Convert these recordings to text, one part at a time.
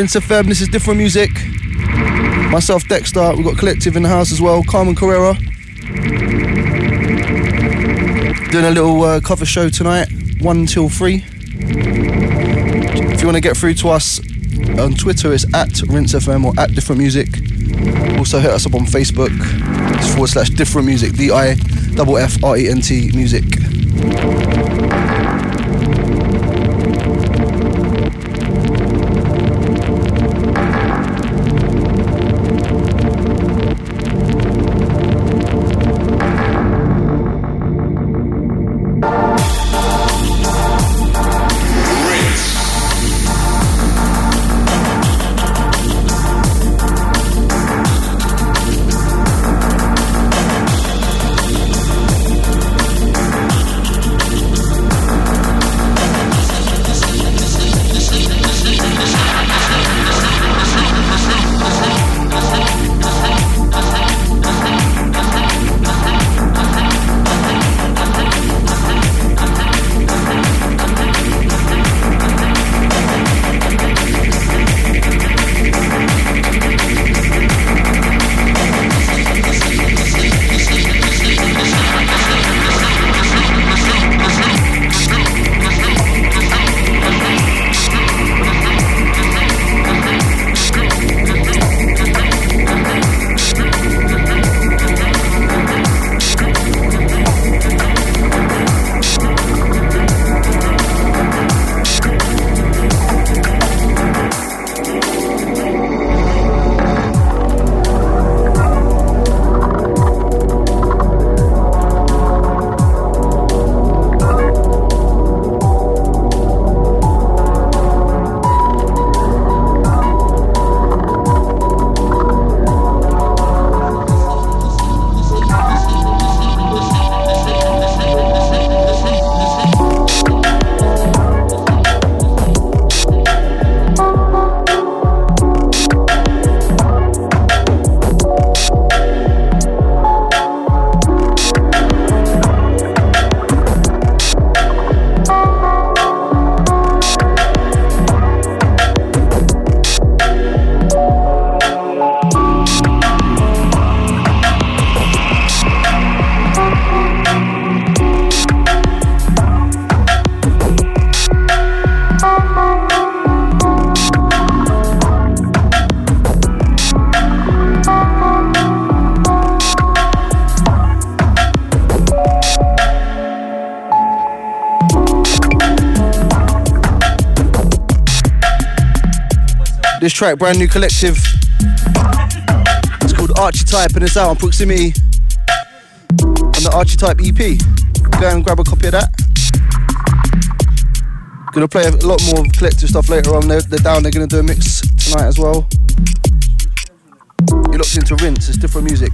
Rinse FM, this is different music. Myself, Dexter, we've got Collective in the house as well, Carmen Carrera. Doing a little uh, cover show tonight, 1 till 3. If you want to get through to us on Twitter, it's at Rinse FM or at Different Music. Also hit us up on Facebook, it's forward slash Different Music, D I F F R E N T Music. Track, brand new collective. It's called Archetype and it's out on Proximity on the Archetype EP. Go and grab a copy of that. Gonna play a lot more collective stuff later on. They're, they're down, they're gonna do a mix tonight as well. You're locked into Rinse, it's different music.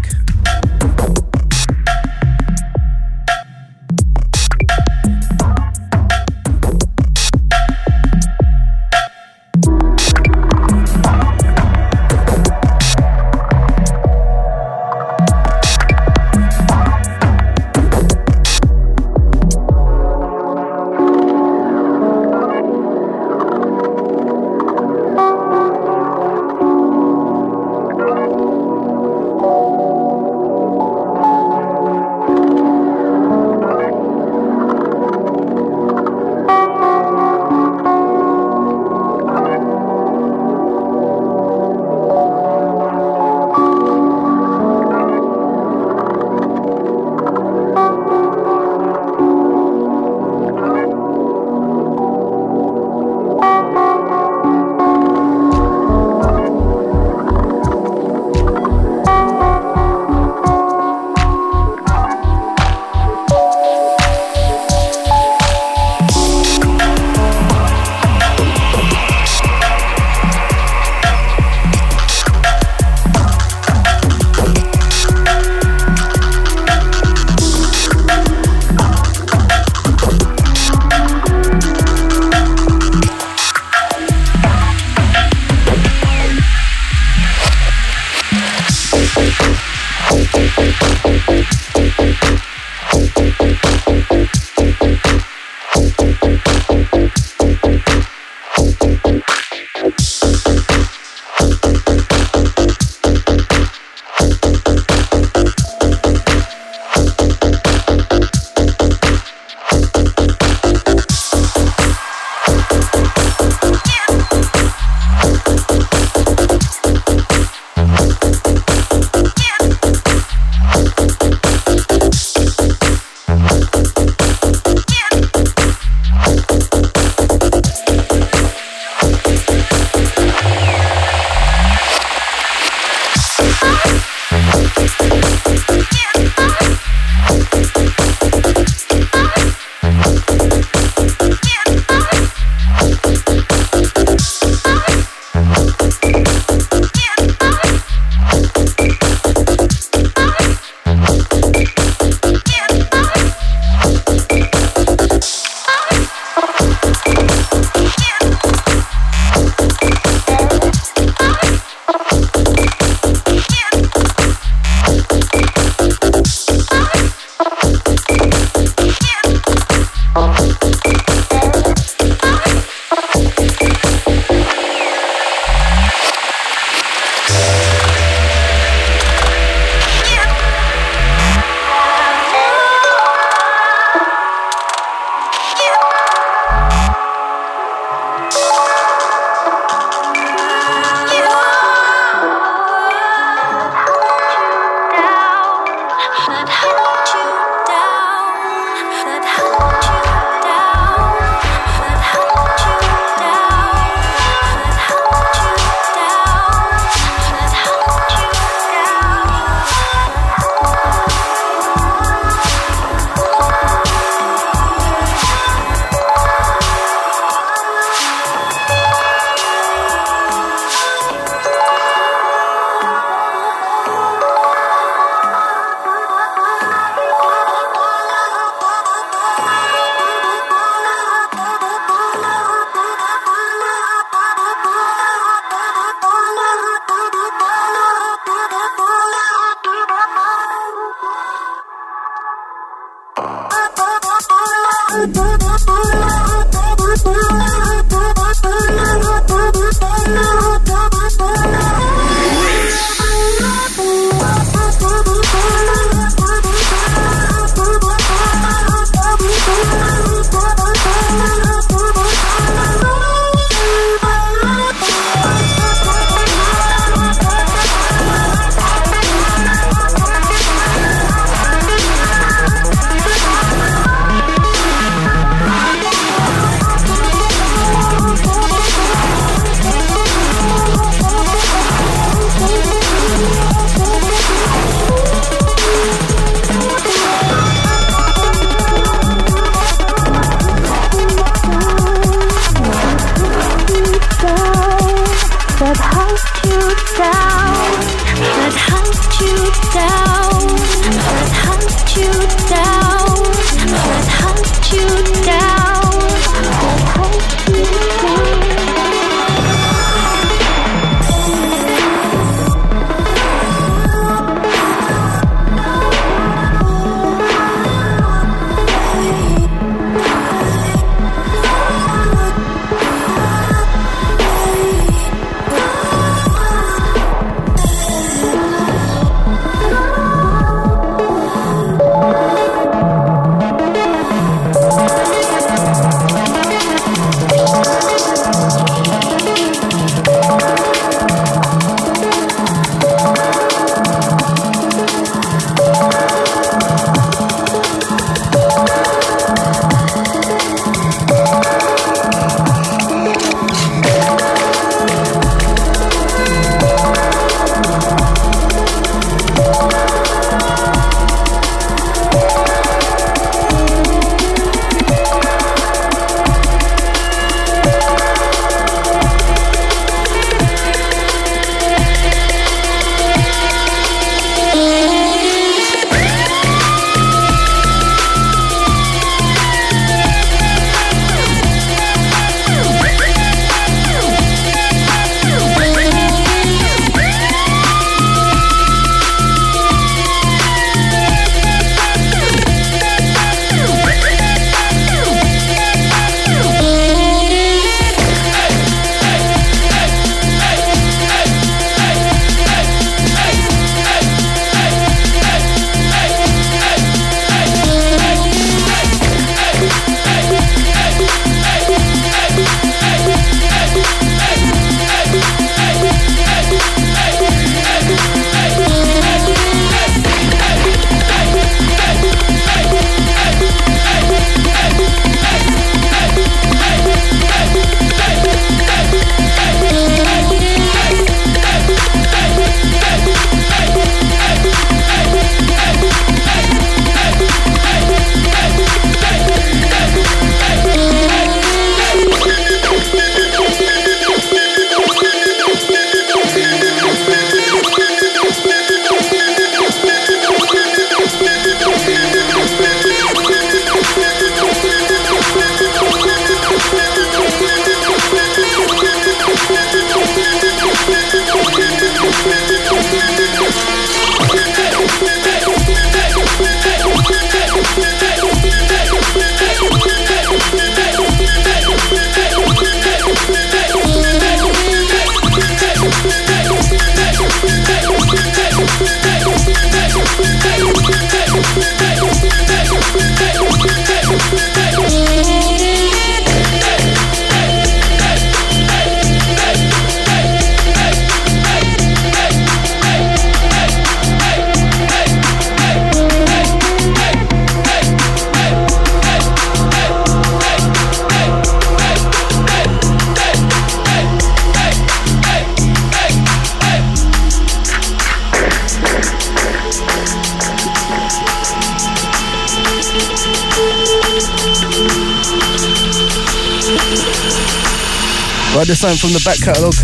Back catalogue.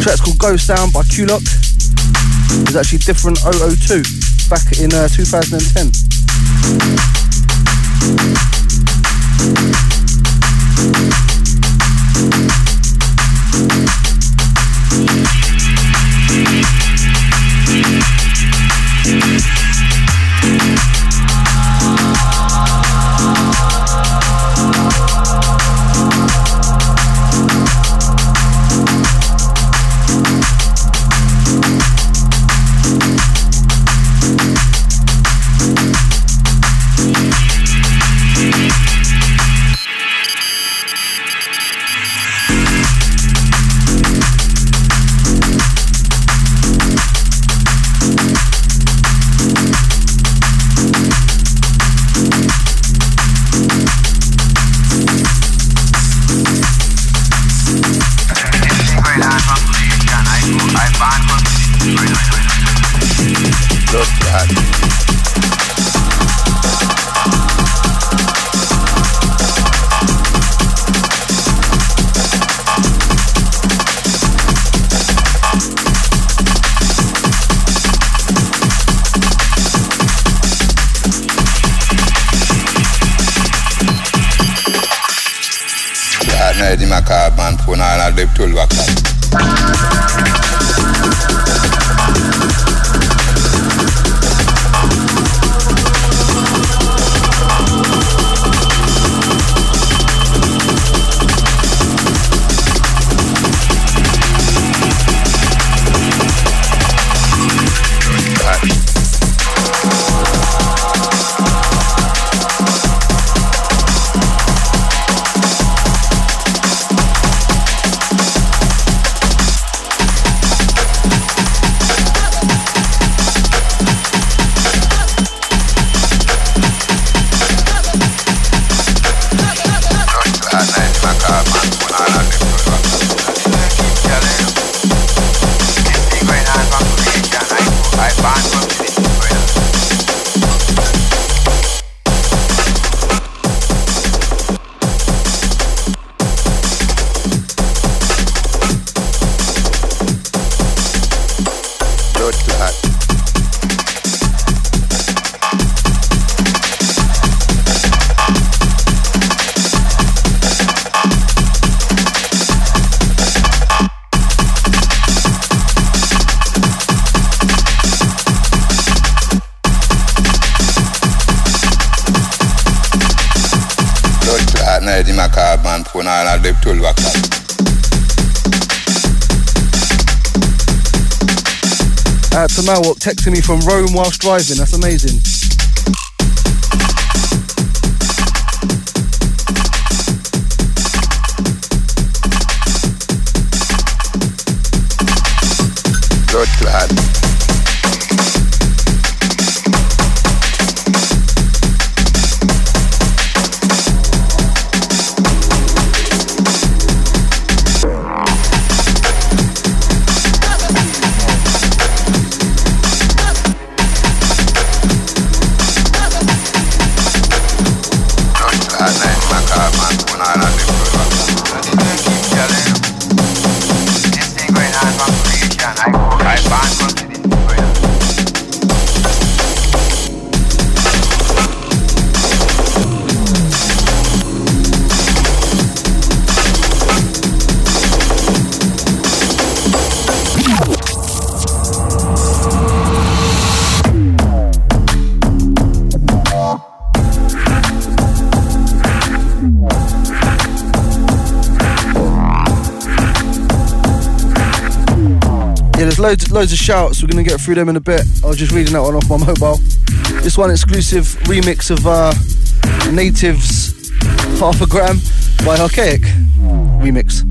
Track's called Ghost Town by Q-Lock. It's actually different 002 back in uh, 2010. Me from Rome whilst driving. That's amazing. Loads, loads of shouts. We're going to get through them in a bit. I was just reading that one off my mobile. This one exclusive remix of uh, Natives Half a Gram by Archaic remix.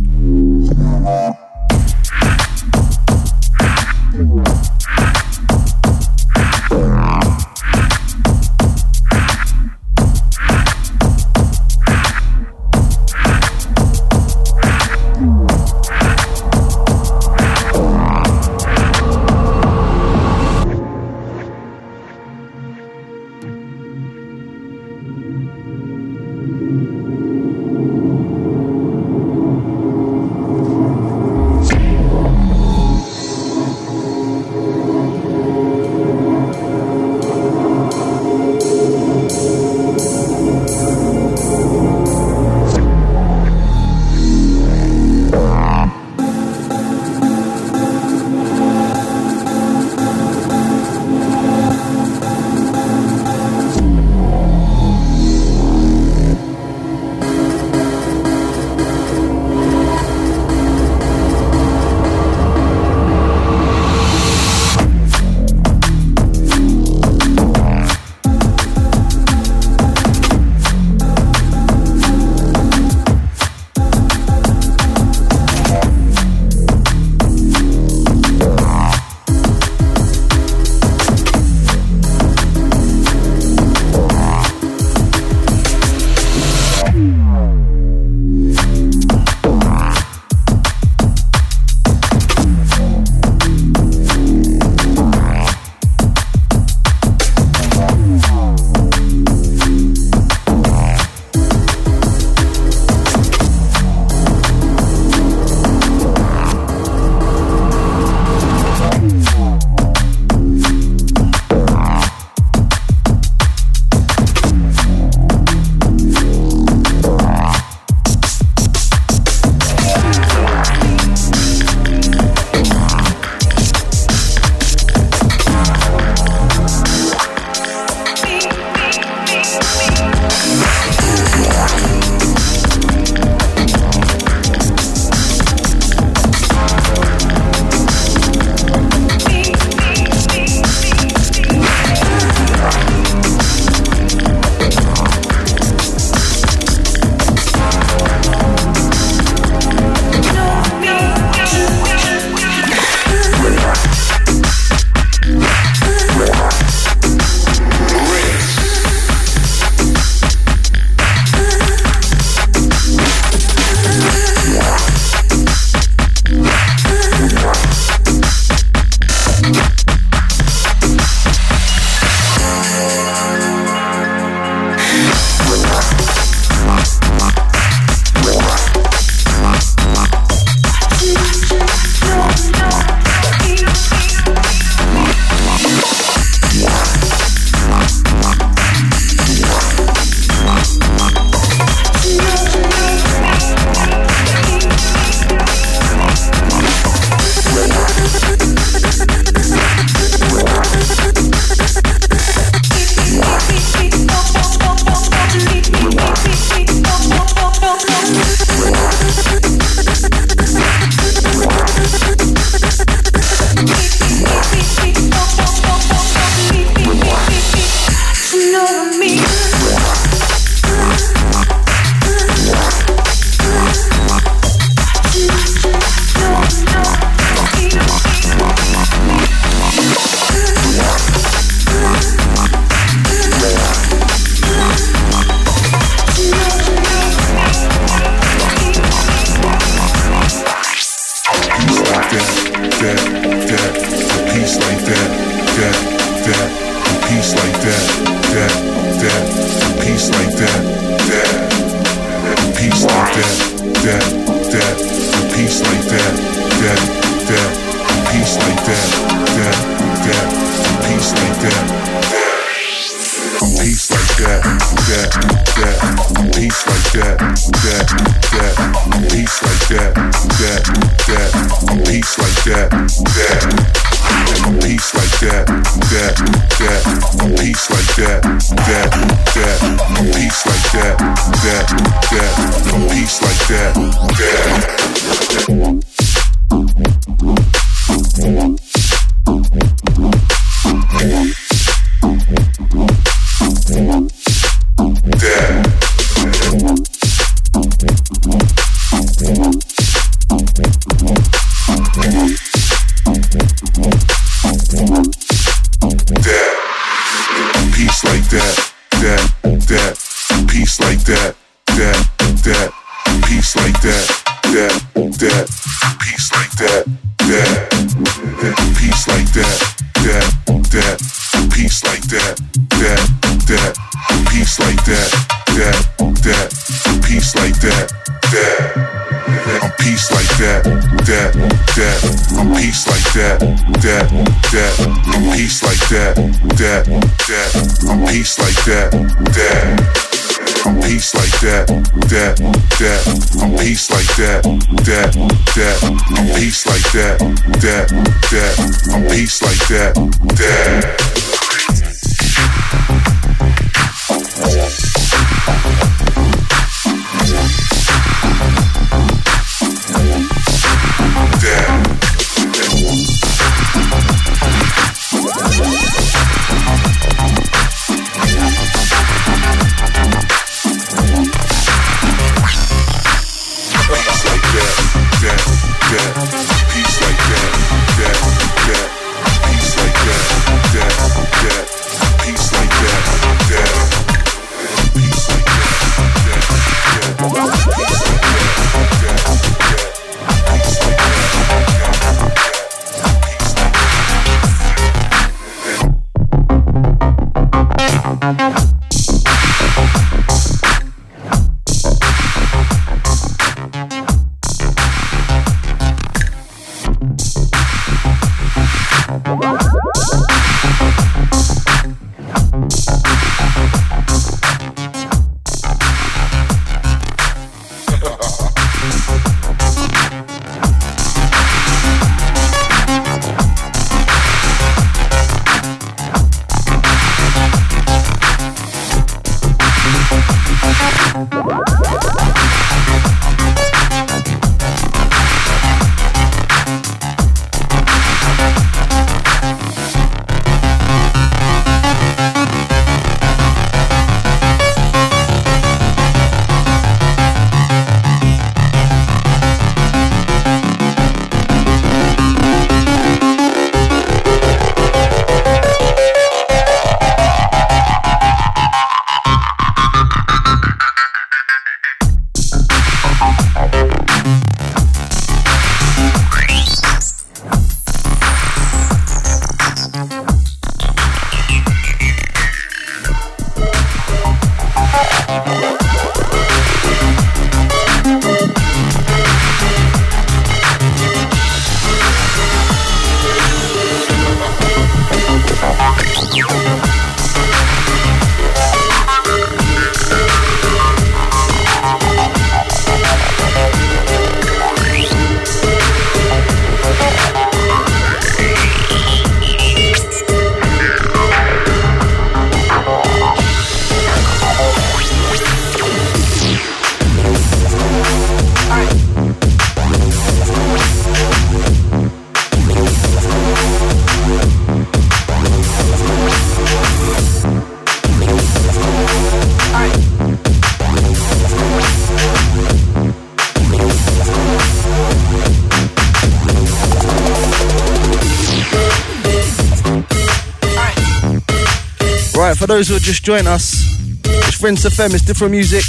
For those who are just joined us, it's Rinse FM, it's different music.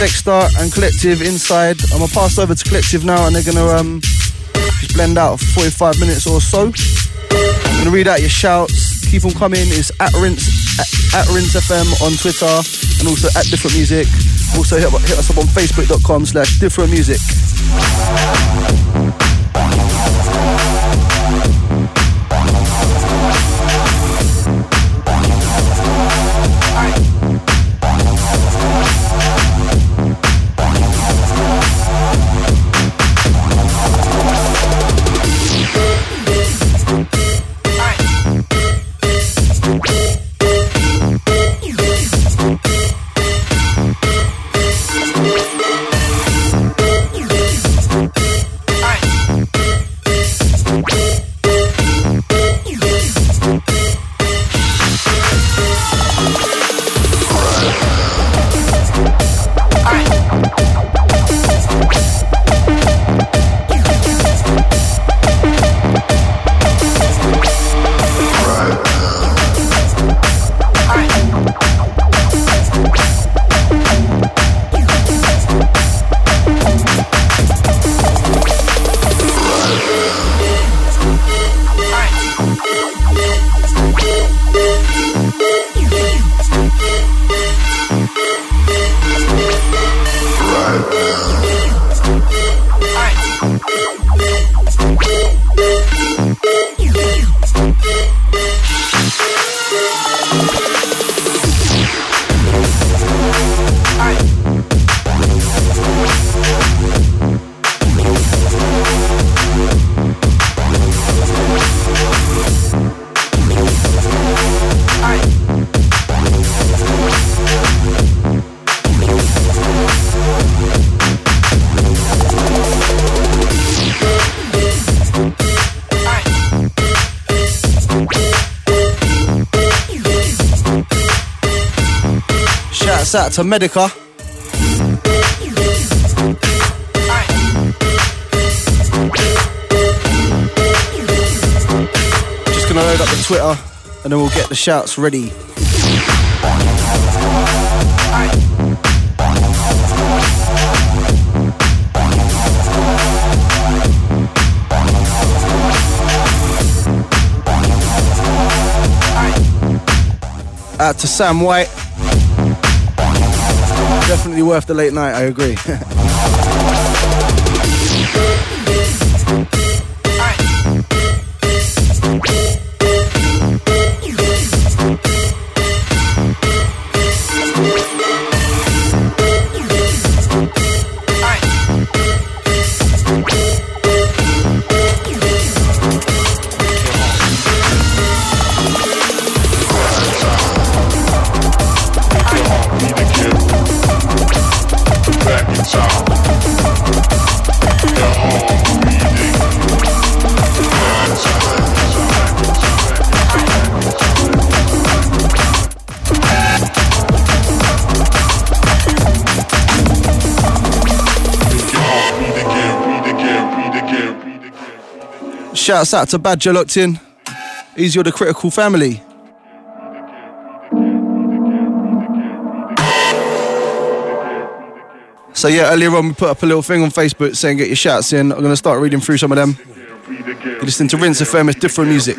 Dexter and Collective inside. I'm gonna pass over to Collective now and they're gonna um, just blend out for 45 minutes or so. I'm gonna read out your shouts. Keep them coming. It's at Rinse, at, at Rinse FM on Twitter and also at Different Music. Also hit, hit us up on facebook.com slash different music. Shouts out to Medica. Just gonna load up the Twitter and then we'll get the shouts ready. Out to Sam White. Definitely worth the late night, I agree. Shouts out to Badger locked in. He's your the critical family. So yeah, earlier on we put up a little thing on Facebook saying get your shouts in. I'm gonna start reading through some of them. You're to Rinse FM, it's different music.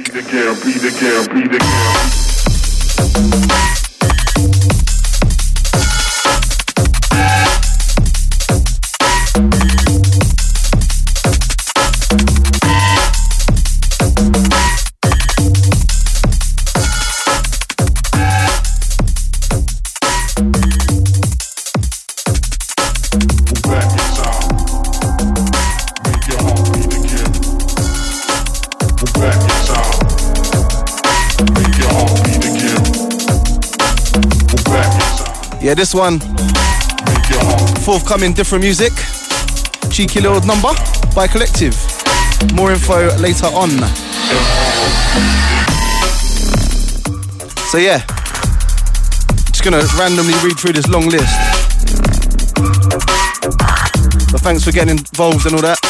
This one, forthcoming different music. Cheeky little number by Collective. More info later on. So yeah, just gonna randomly read through this long list. But thanks for getting involved and all that.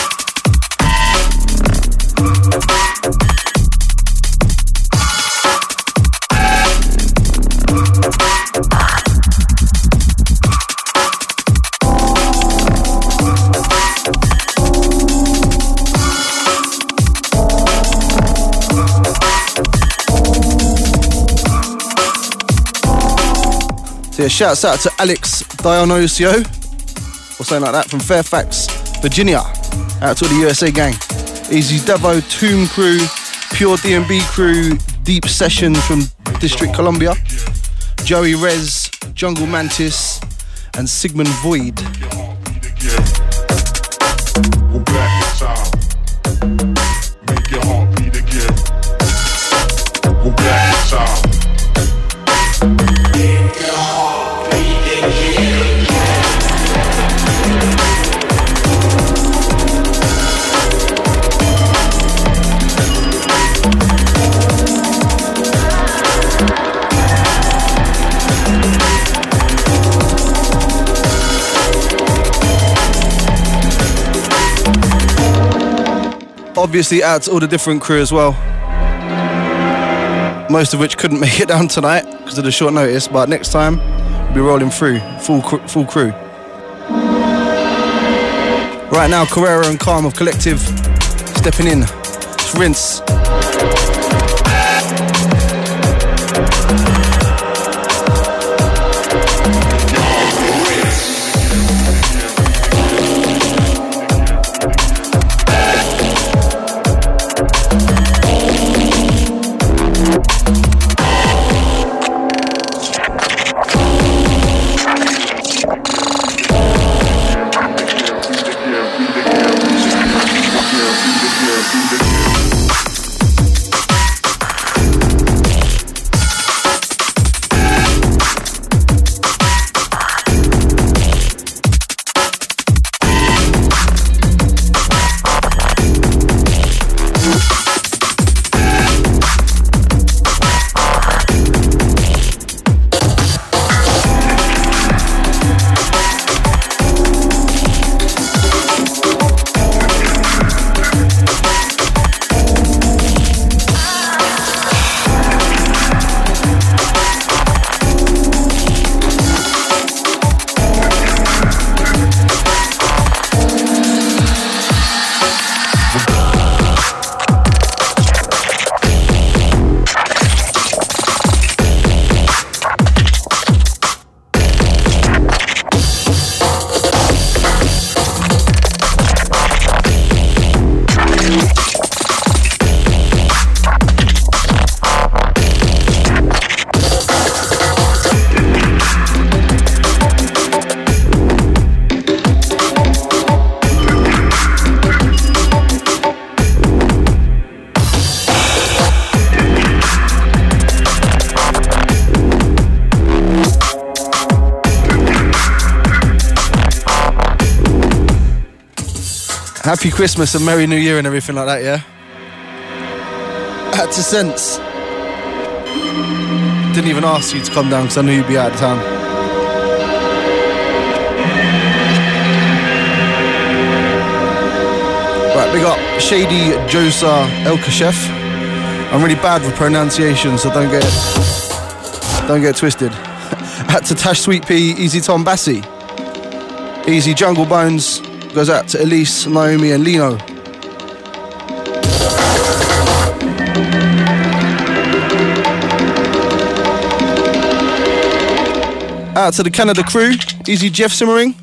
Yeah, shouts out to Alex Dionisio, or something like that, from Fairfax, Virginia. Out to the USA gang. Easy Devo, Tomb Crew, Pure DMB Crew, Deep Sessions from District Columbia, Joey Rez, Jungle Mantis, and Sigmund Void. Obviously, to all the different crew as well. Most of which couldn't make it down tonight because of the short notice, but next time we'll be rolling through full cr- full crew. Right now, Carrera and Calm of Collective stepping in. It's Rinse. Happy Christmas and Merry New Year and everything like that, yeah? Had to sense. Didn't even ask you to come down because I knew you'd be out of town. Right, big up Shady Josa Elkashef. I'm really bad with pronunciation, so don't get don't get twisted. At to Tash Sweet Pea, Easy Tom Bassi. Easy Jungle Bones goes out to Elise, Naomi, and Lino. Out to the Canada crew, Easy Jeff Simmering.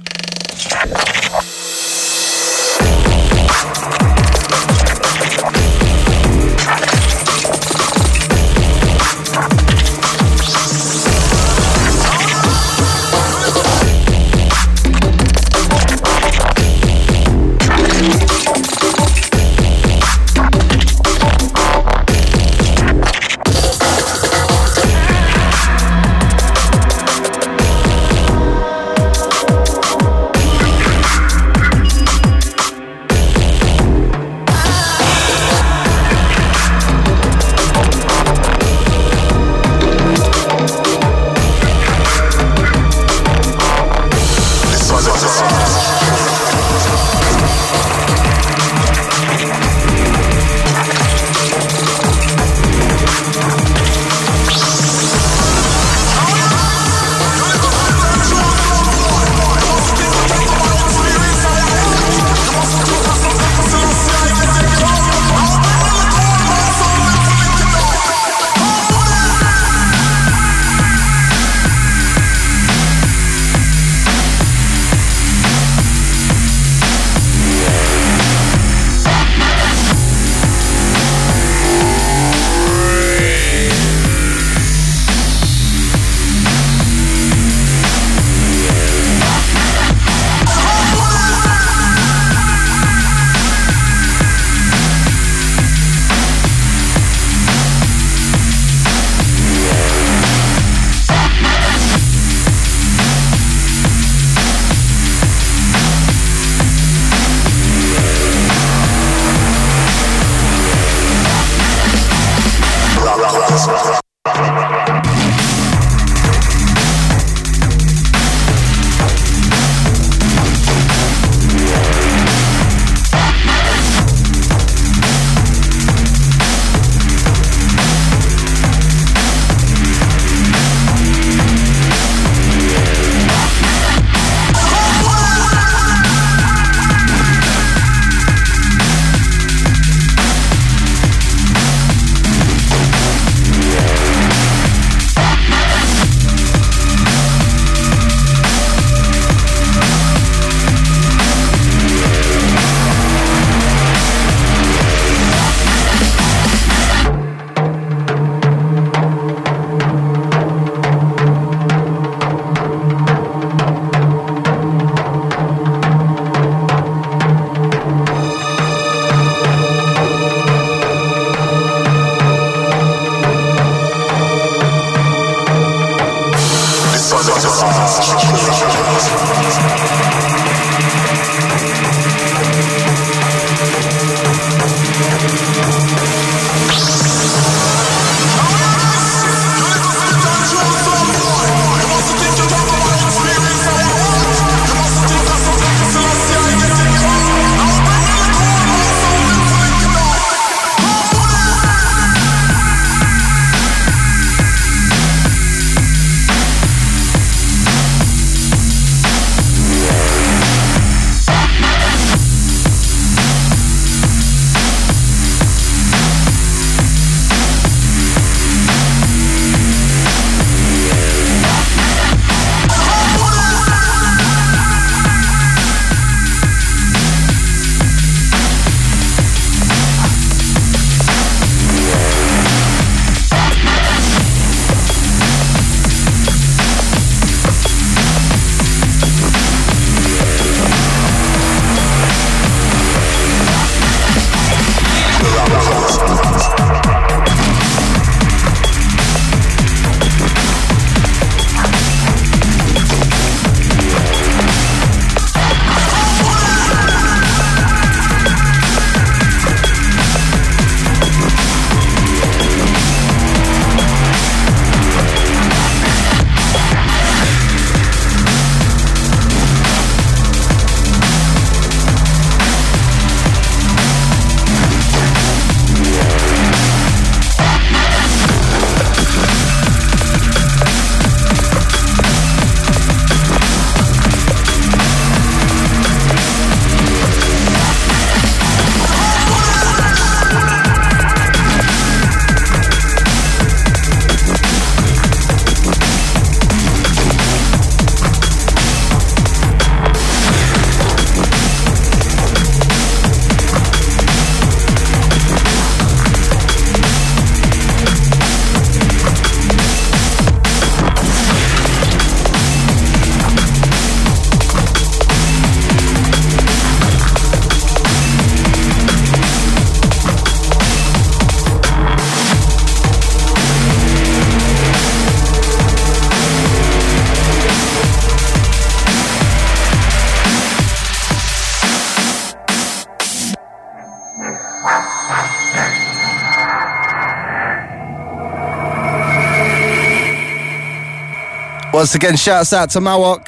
Once again, shouts out to Mawok.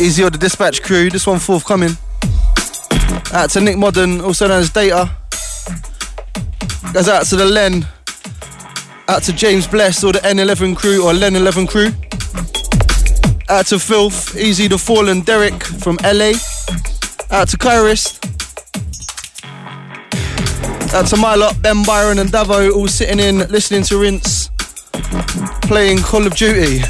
Easy or the dispatch crew, this one forthcoming. Out to Nick Modern, also known as Data. Goes out to the Len. Out to James Bless or the N11 crew or Len 11 crew. Out to Filth, Easy the Fallen, Derek from LA. Out to Kairis. Out to my lot, Ben Byron and Davo, all sitting in, listening to Rinse, playing Call of Duty.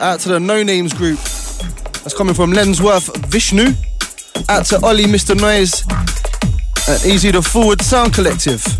Out to the No Names group. That's coming from Lensworth Vishnu. Out to Ollie, Mr. Noise, and Easy the Forward Sound Collective.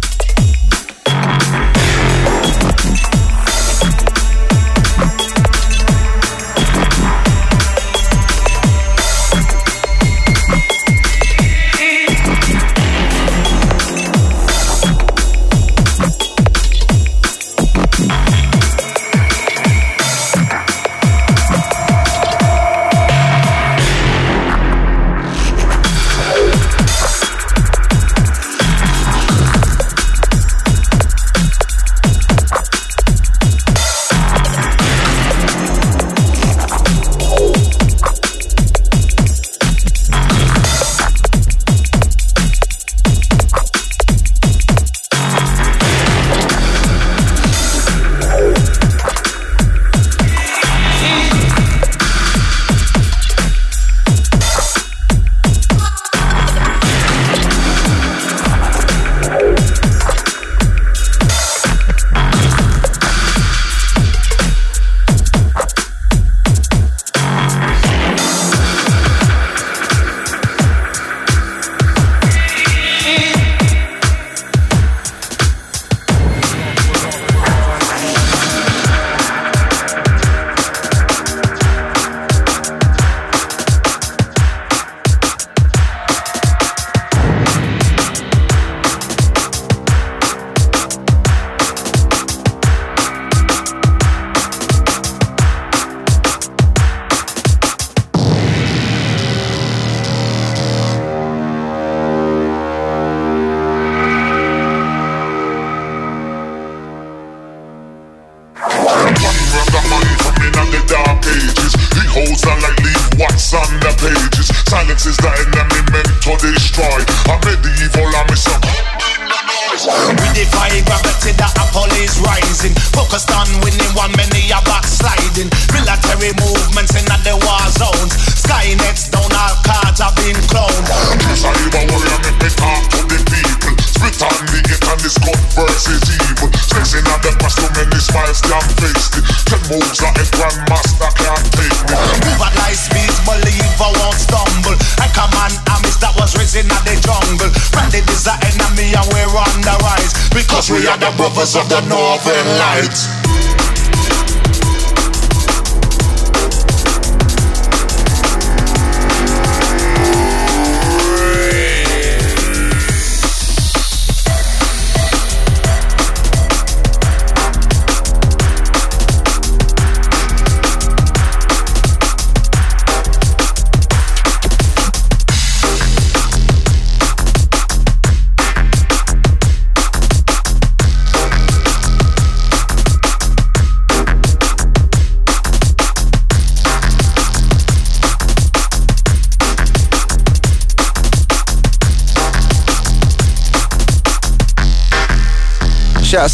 Of the northern lights.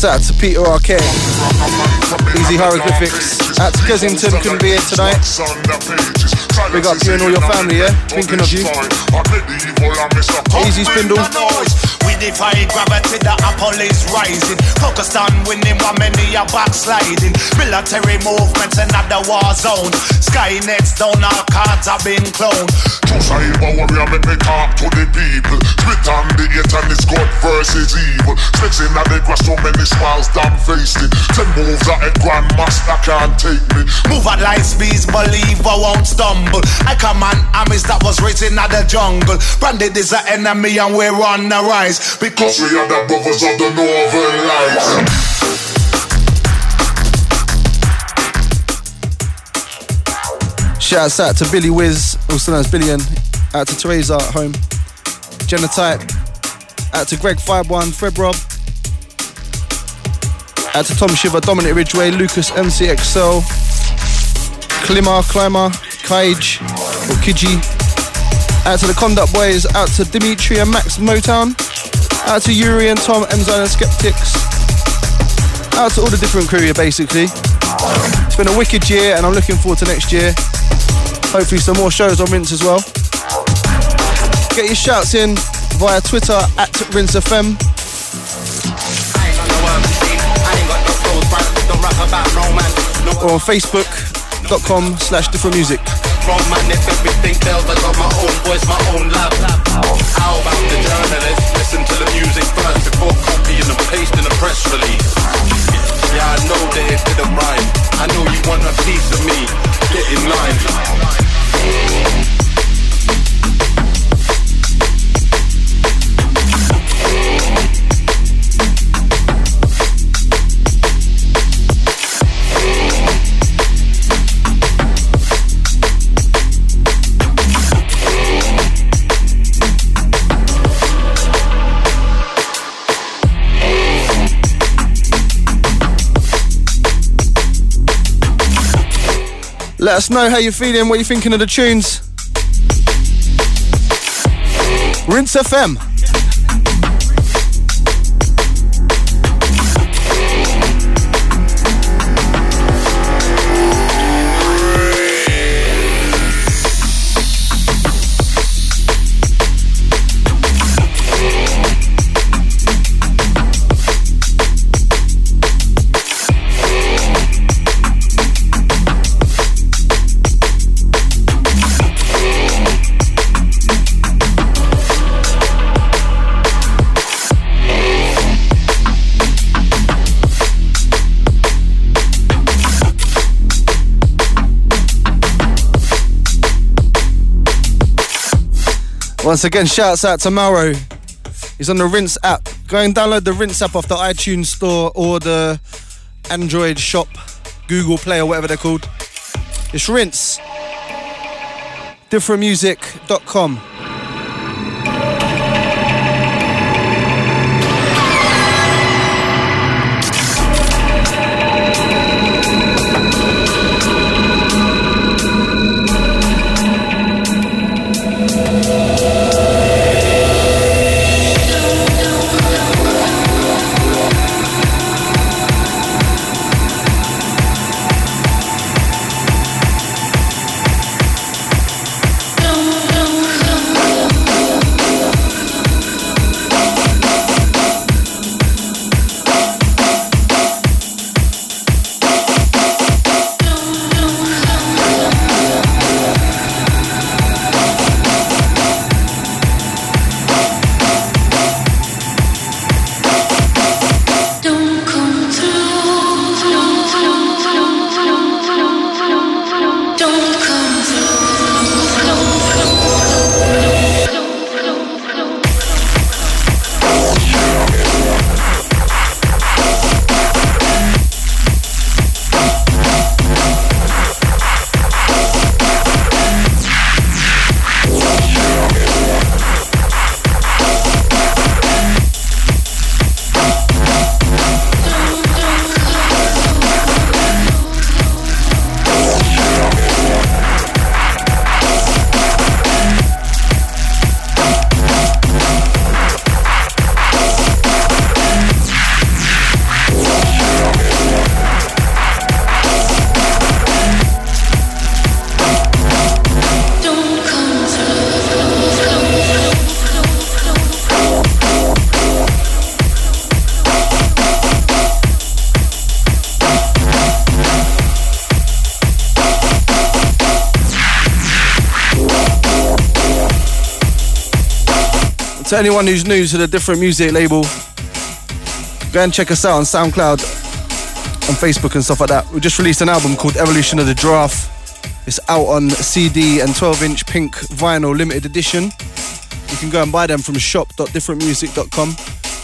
Shouts out to Peter Arcade. Easy Hieroglyphics. To Kensington, couldn't be here tonight. Big up you and all your family, yeah? Thinking of you. Easy Spindle defy gravity, the apple is rising. Focused on winning while many are backsliding. Military movements and other war zones. Skynet's down, our cards have been cloned. True cyber warrior, make me talk to the people. On the and it's God versus evil. Flexing at the grass, so many smiles, damn faced it. Ten moves at a grandmaster can't take me. Move at light speeds, won't stumble. I command armies that was raising at the jungle. Branded is an enemy and we're on the rise. Because we are the brothers of the Northern Lights. Shouts out to Billy Wiz, also known as Billion. Out to Teresa at home. Genotype. Out to Greg Five One, Fred Rob. Out to Tom Shiver, Dominic Ridgeway, Lucas MCXL, Klima, Climber, Kaij, or Kiji. Out to the Conduct Boys, out to Dimitri and Max Motown. Out to Yuri and Tom, Emzine and Skeptics. Out to all the different crew here, basically. It's been a wicked year, and I'm looking forward to next year. Hopefully, some more shows on Rinse as well. Get your shouts in via Twitter at RinseFM. Or on Facebook.com slash different music. Everything I got my own voice, my own love. How about the journalists? Listen to the music first before copying and pasting a press release. Yeah, I know that it didn't rhyme. I know you want a piece of me. Get in line. Let us know how you're feeling, what you're thinking of the tunes. Rinse FM. Once again, shouts out to Mauro. He's on the Rinse app. Go and download the Rinse app off the iTunes store or the Android shop, Google Play or whatever they're called. It's Rinse. Differentmusic.com. To anyone who's new to the different music label, go and check us out on SoundCloud, on Facebook and stuff like that. We just released an album called Evolution of the Giraffe. It's out on CD and 12 inch pink vinyl limited edition. You can go and buy them from shop.differentmusic.com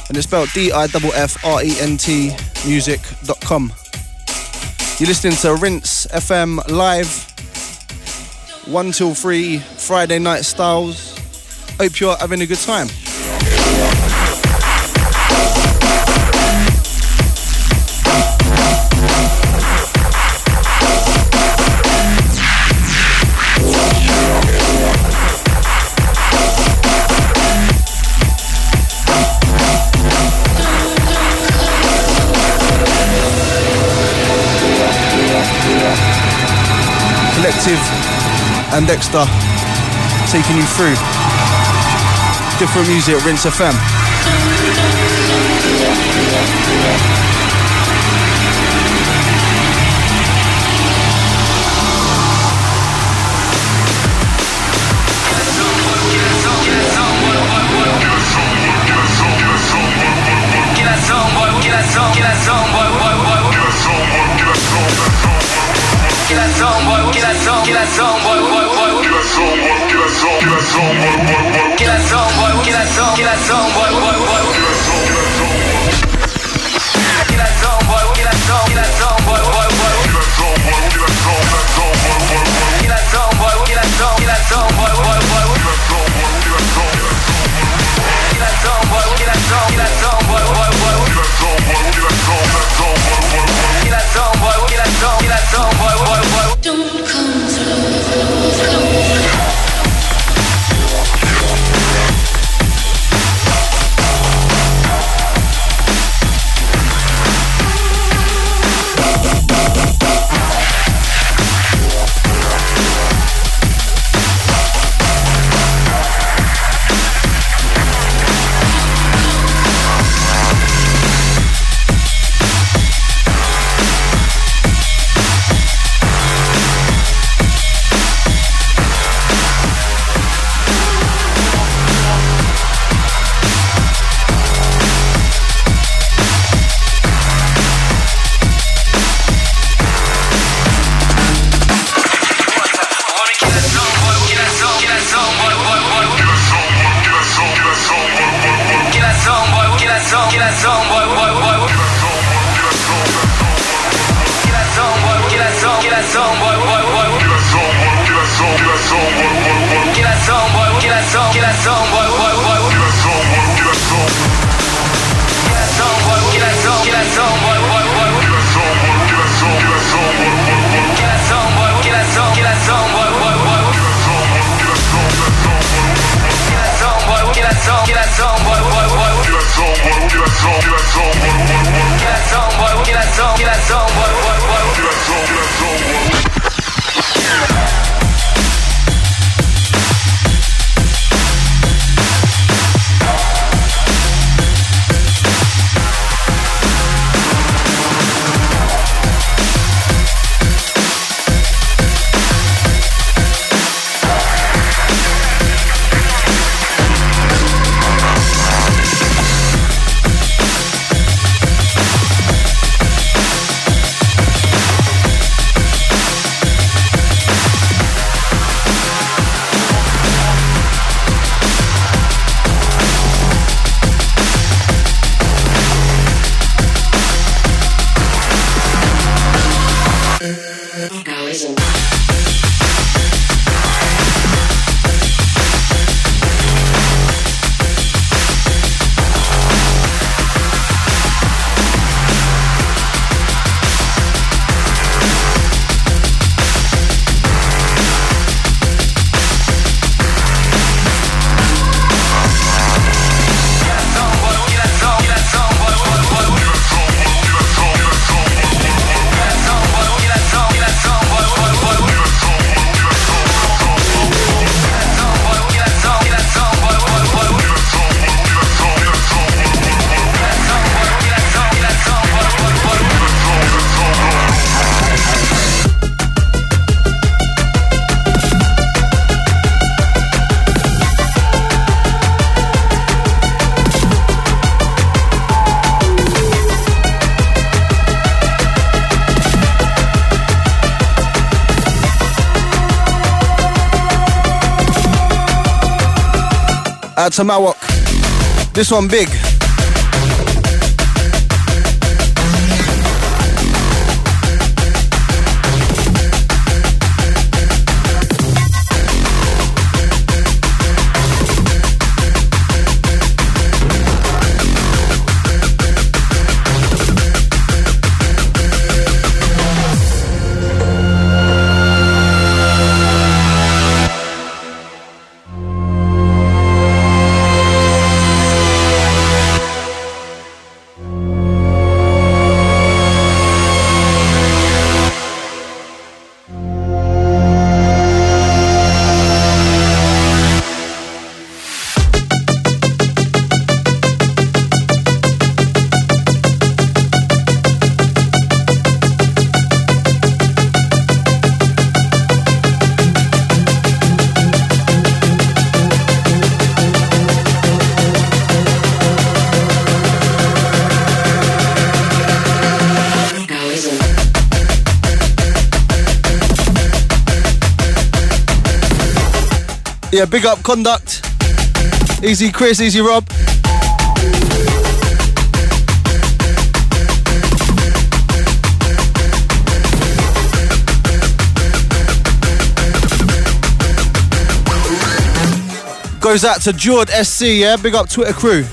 and it's spelled D I F F R E N T music.com. You're listening to Rinse FM live, 1 till 3, Friday night styles. Hope you're having a good time. Collective and Dexter taking you through. Different music Rinse FM. Don't Out to Mawok. This one big. Yeah, big up conduct. Easy Chris, easy Rob. Goes out to Jord SC, yeah? Big up Twitter crew.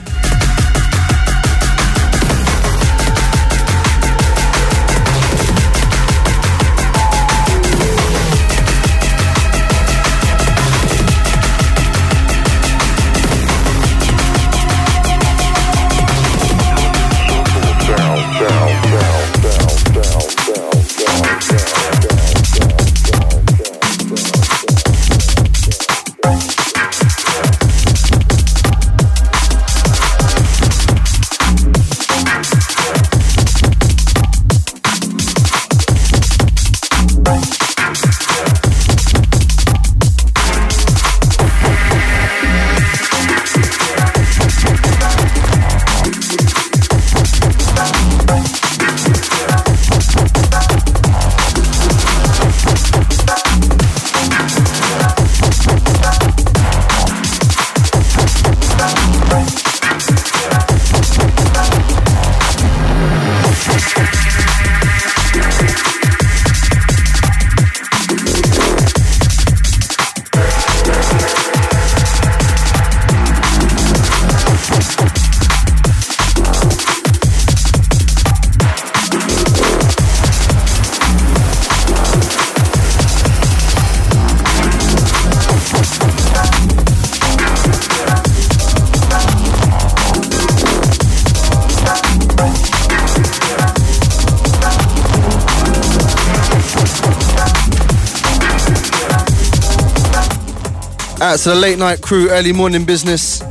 Out to the late night crew, early morning business.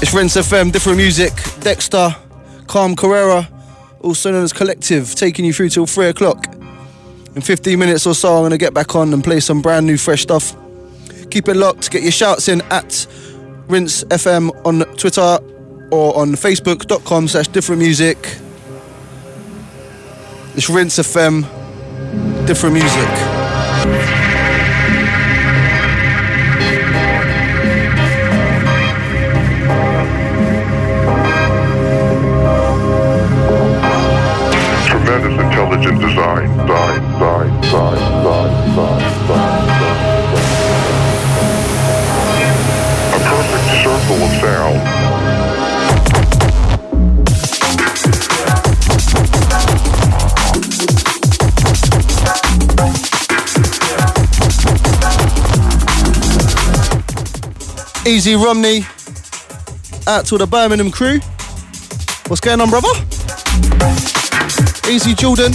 It's Rinse FM, different music. Dexter, Calm Carrera, also known as Collective, taking you through till three o'clock. In 15 minutes or so, I'm going to get back on and play some brand new, fresh stuff. Keep it locked. Get your shouts in at Rinse FM on Twitter or on Facebook.com slash different music. It's Rinse FM, different music. A perfect circle of sound. Easy Romney. Out to the Birmingham crew. What's going on, brother? Easy Jordan.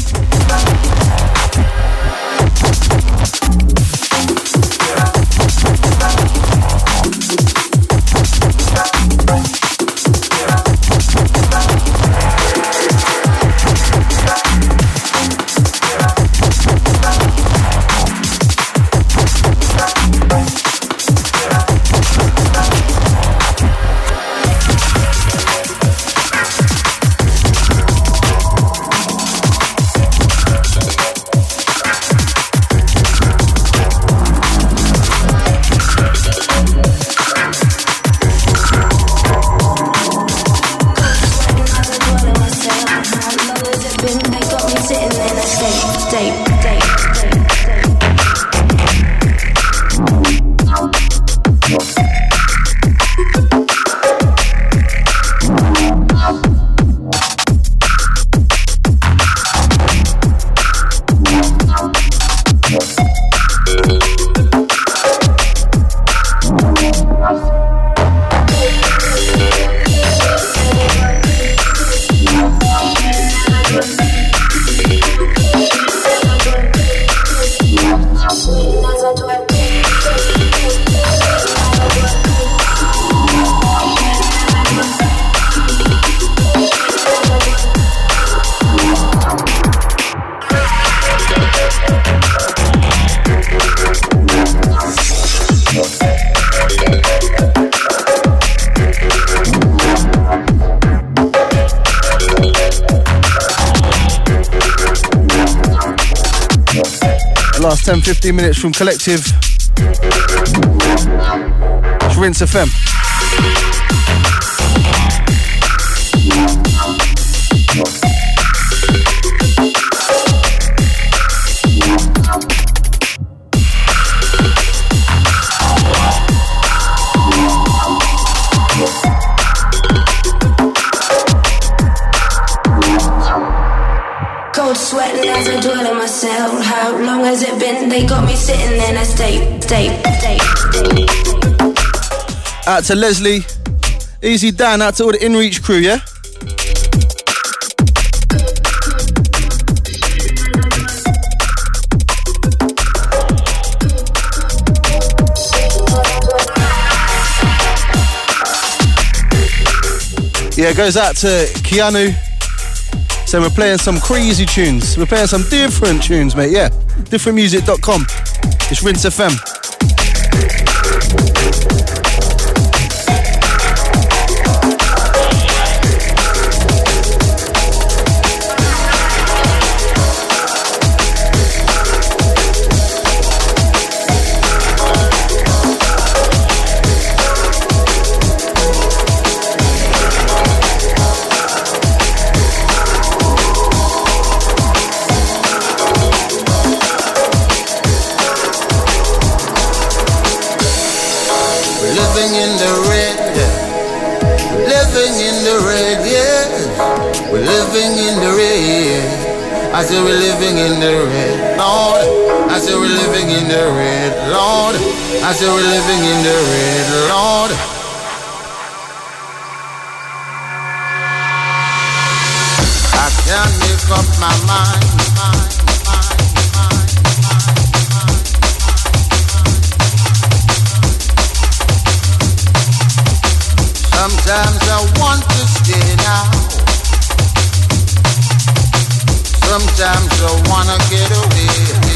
15 minutes from Collective. It's Rinse FM. As I dwell in my cell. How long has it been? They got me sitting in a state, state, state. Out to Leslie. Easy Dan, out to all the InReach crew, yeah? Yeah, goes out to Keanu. So we're playing some crazy tunes. We're playing some different tunes, mate. Yeah, differentmusic.com. It's Rinse FM. Living in the red. I said we're living in the red, Lord. I said we're living in the red, Lord. I said we're living in the red, Lord. I can't make up my mind. Sometimes I Sometimes I wanna get away.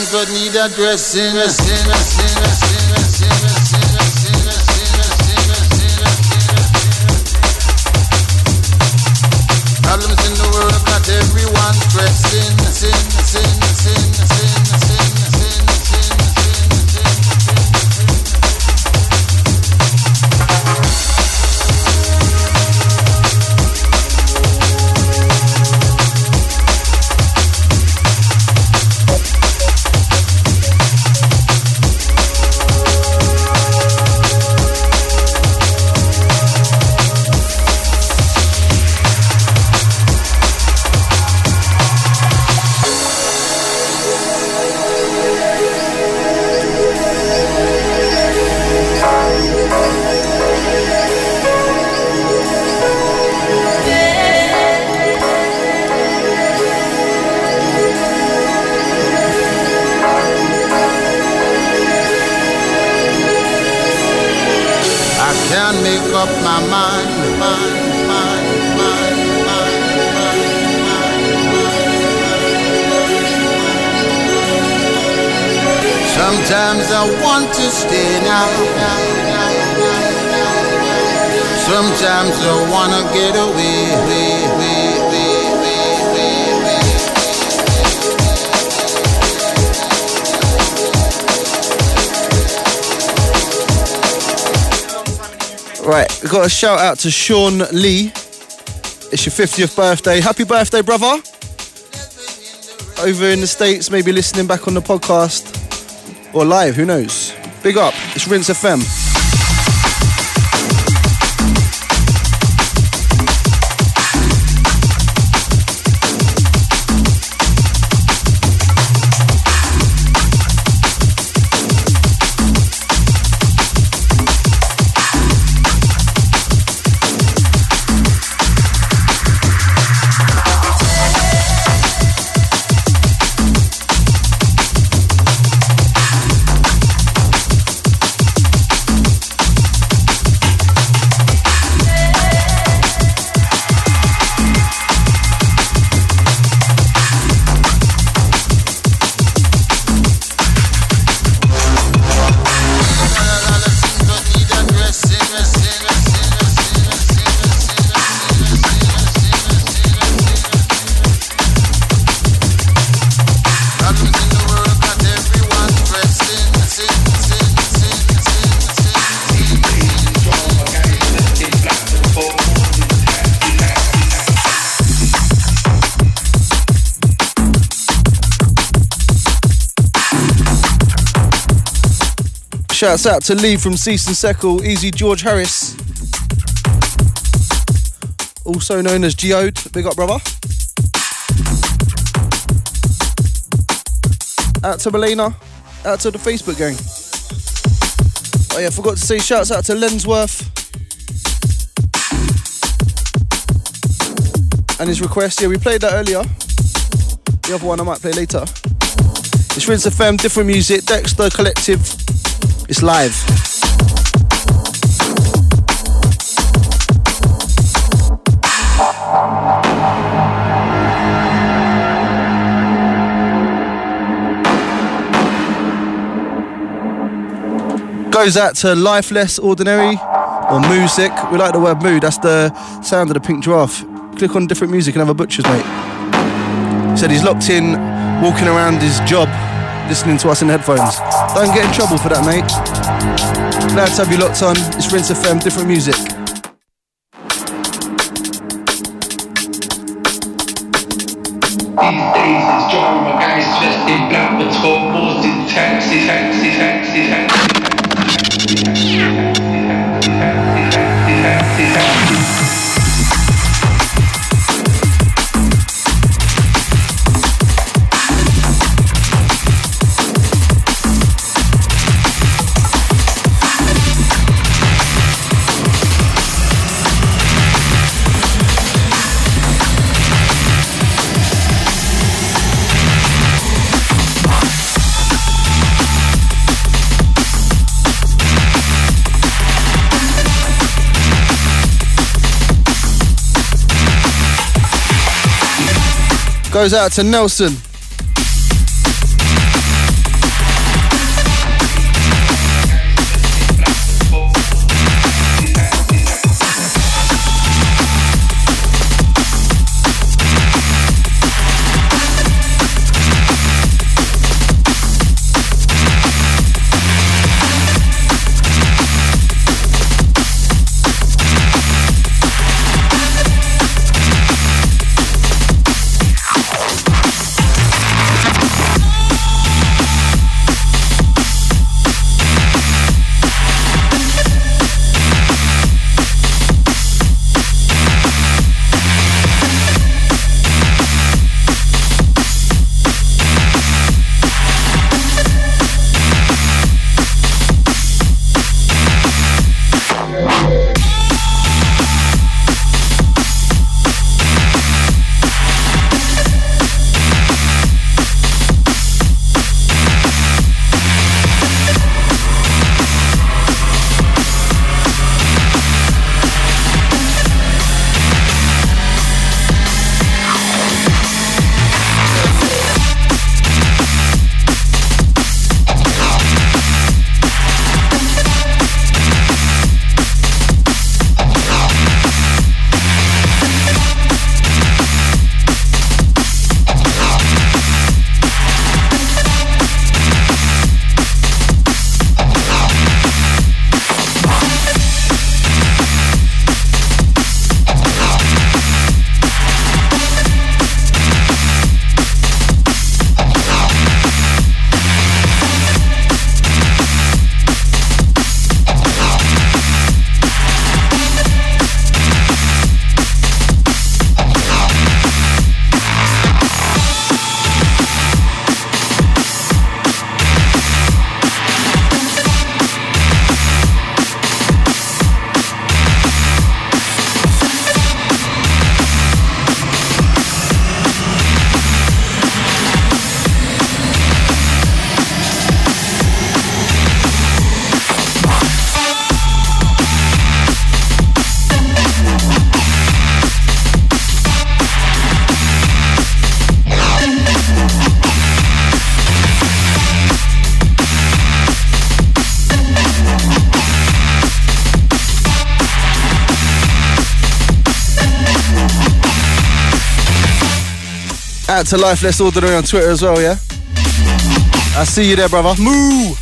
Things that need addressing. Problems in the world got everyone sin, sin, sin, to. Sometimes I wanna get away. Right, we've got a shout out to Sean Lee. It's your 50th birthday. Happy birthday, brother. Over in the States, maybe listening back on the podcast or live, who knows? Big up. It's Rinse FM. Shouts out to Lee from Cease and Seckle, Easy George Harris. Also known as Geode. Big up, brother. Out to Melina. Out to the Facebook gang. Oh yeah, forgot to say shouts out to Lensworth. And his request, yeah, we played that earlier. The other one I might play later. It's Rinse FM, different music, Dexter Collective. It's live. Goes out to Life Less Ordinary or Music. We like the word mood, that's the sound of the pink giraffe. Click on different music and have a butcher's, mate. Said he's locked in, walking around his job, listening to us in headphones. Don't get in trouble for that, mate. Glad to have you locked on. It's Rinse FM, different music. Goes out to Nelson. Out to Life Less Ordinary on Twitter as well, yeah? I see you there, brother. Moo!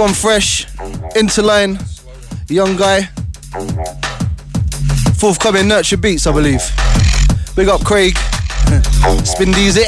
One fresh, Interline, young guy. Forthcoming Nurture Beats, I believe. Big up Craig. Spin Easy.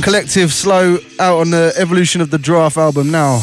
Collective Slow, out on the Evolution of the Draft album now.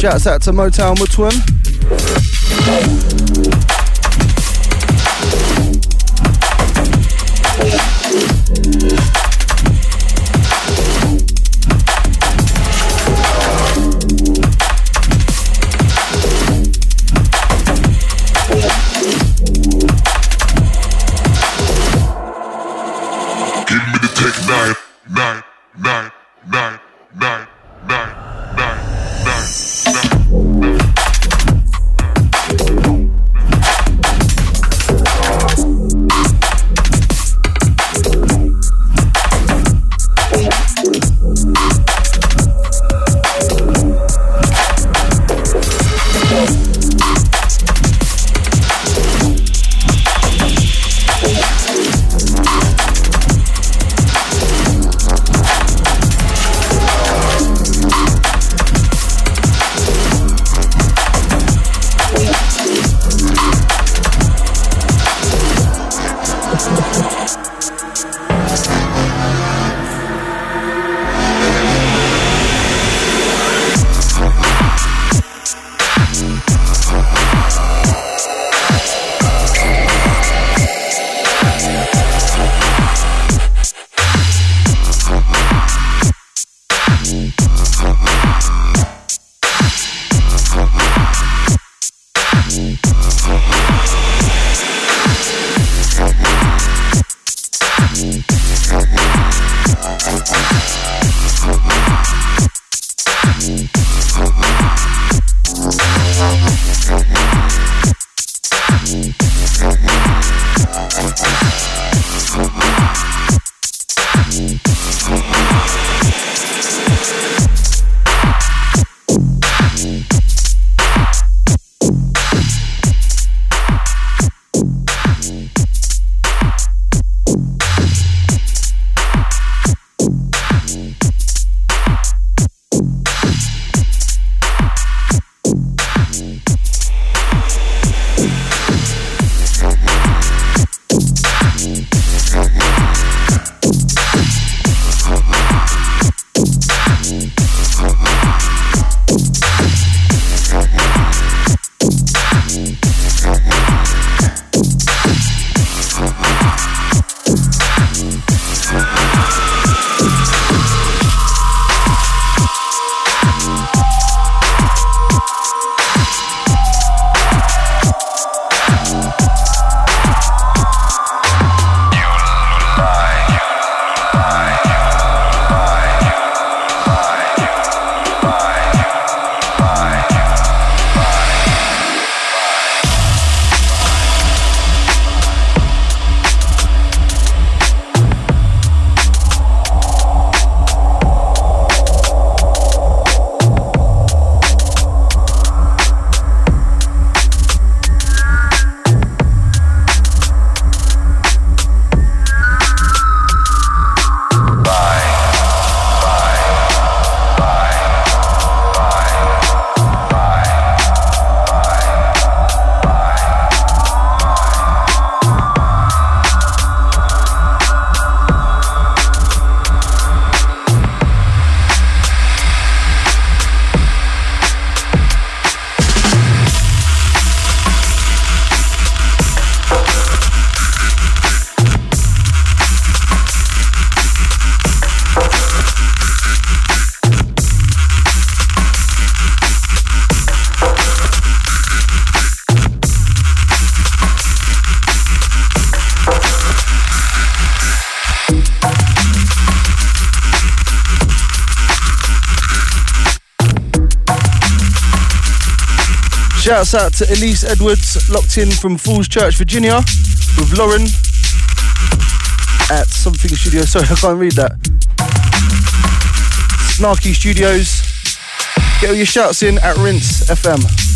Shouts out to Motown Mutwin. Shouts out to Elise Edwards, locked in from Falls Church, Virginia, with Lauren at something studio. Sorry, I can't read that. Snarky Studios. Get all your shouts in at Rinse FM.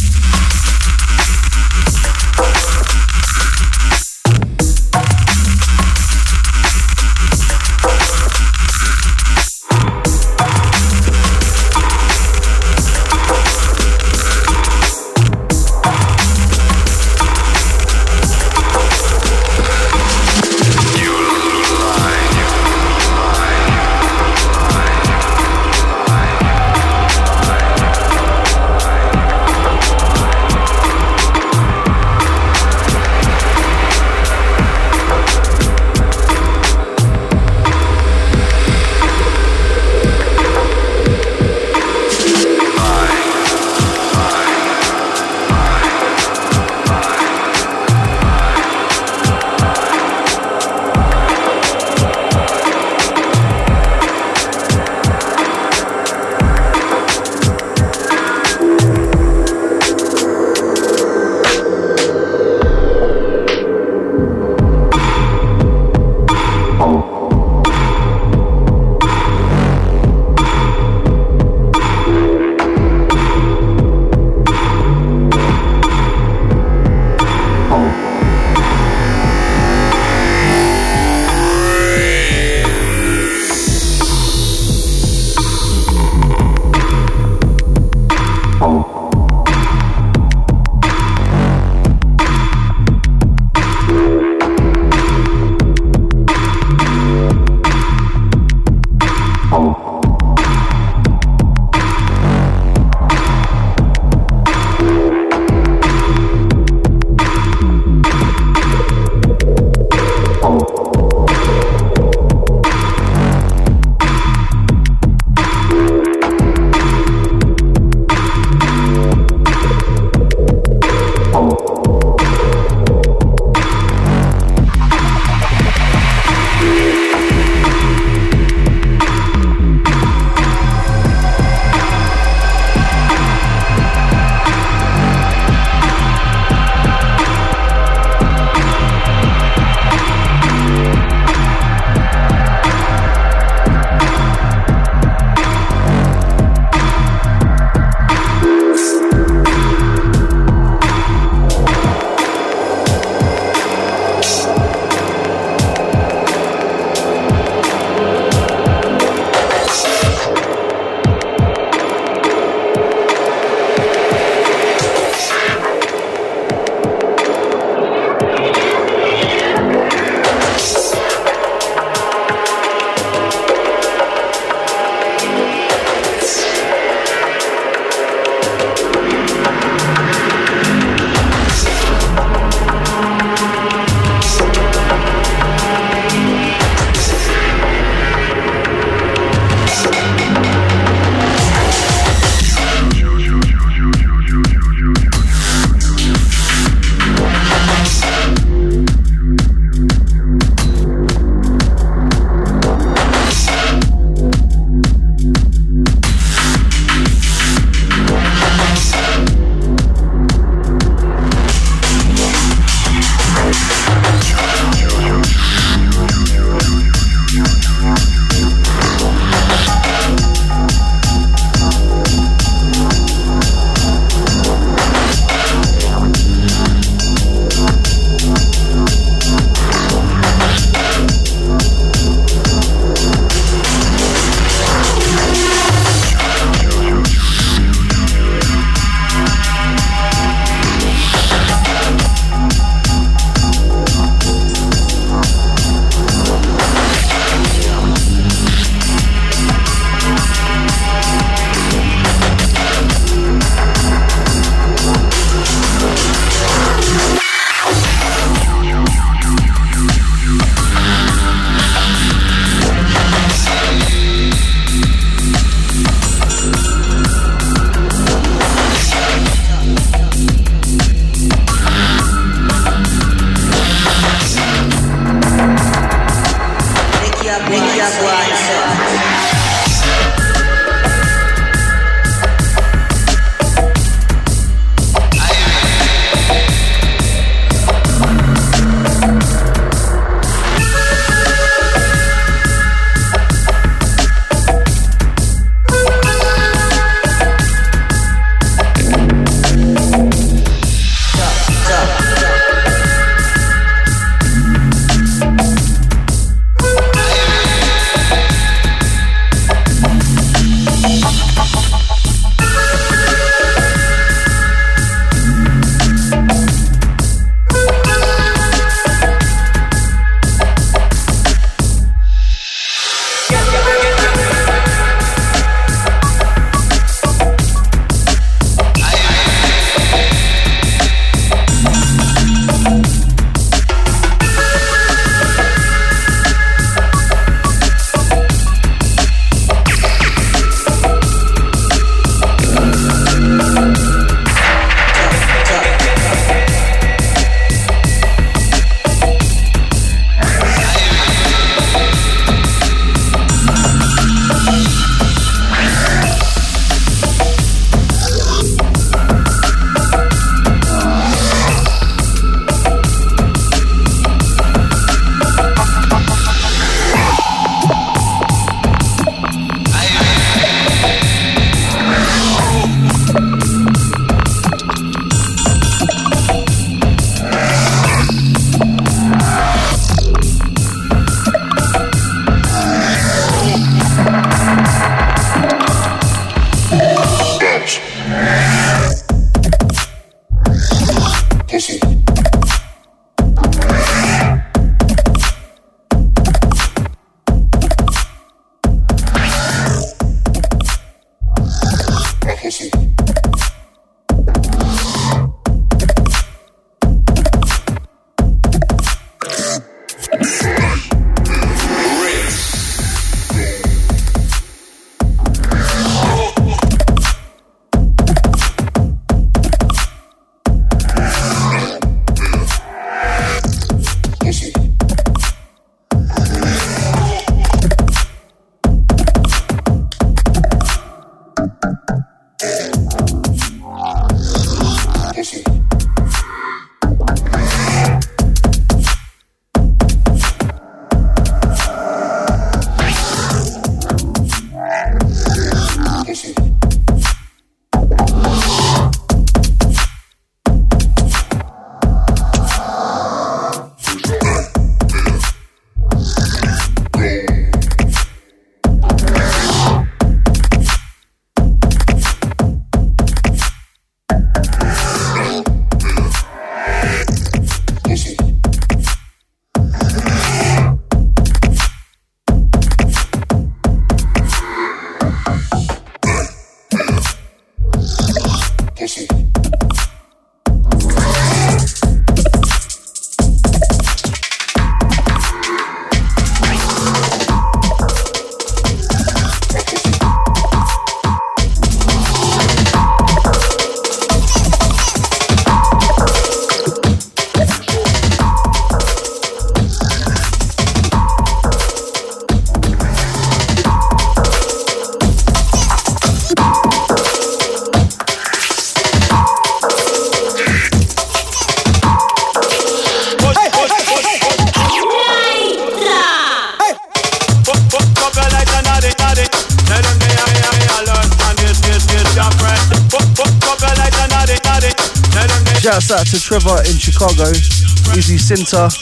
Sinta.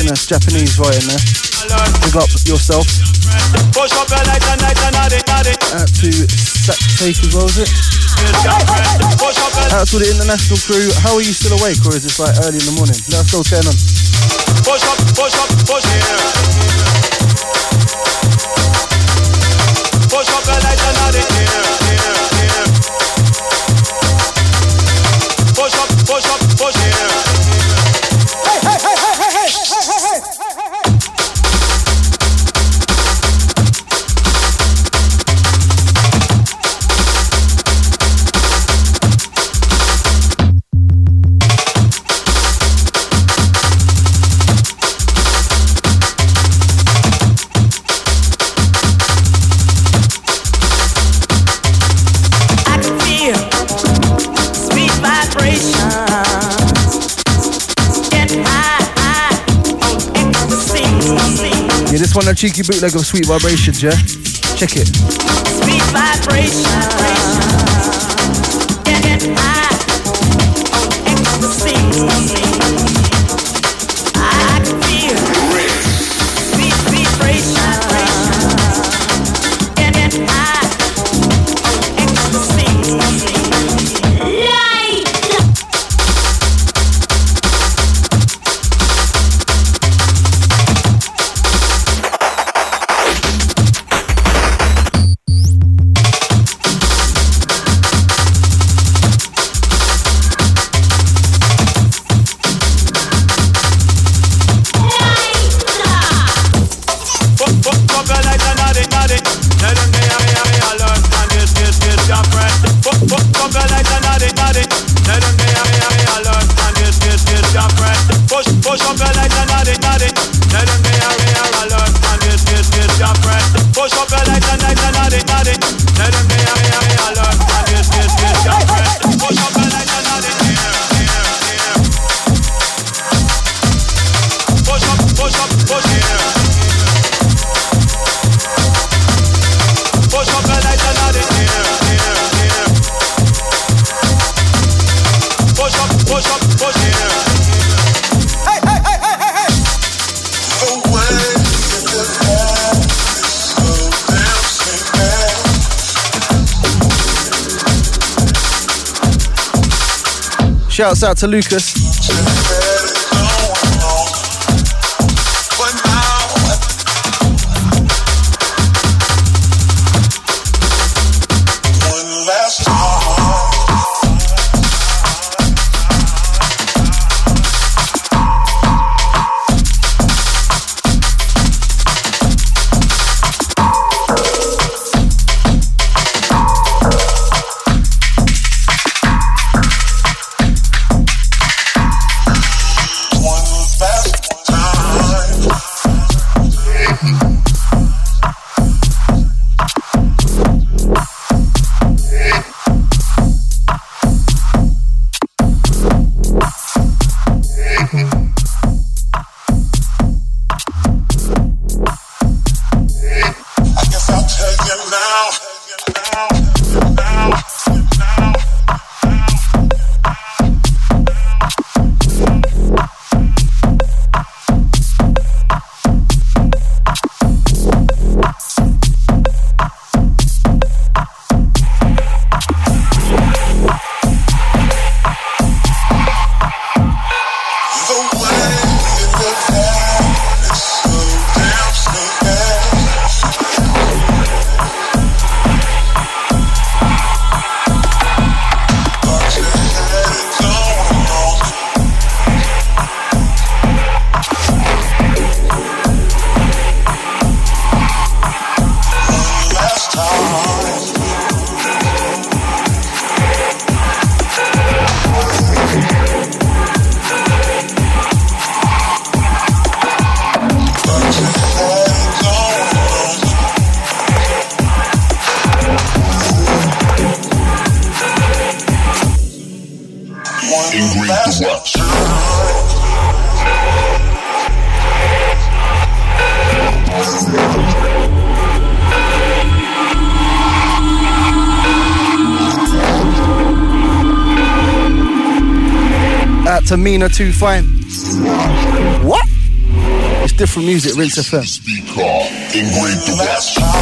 And that's Japanese right in there. Big up yourself. Out to Sack Take as well, is it? Out to the international crew. How are you still awake or is this like early in the morning? Let us know what's going on. Push up, push up, push here. Cheeky bootleg of Sweet Vibrations, yeah? Check it. Sweet vibrations. Shouts out to Lucas. Tamina too fine. What? It's different music, Rinse FM. Speaker, engraved the.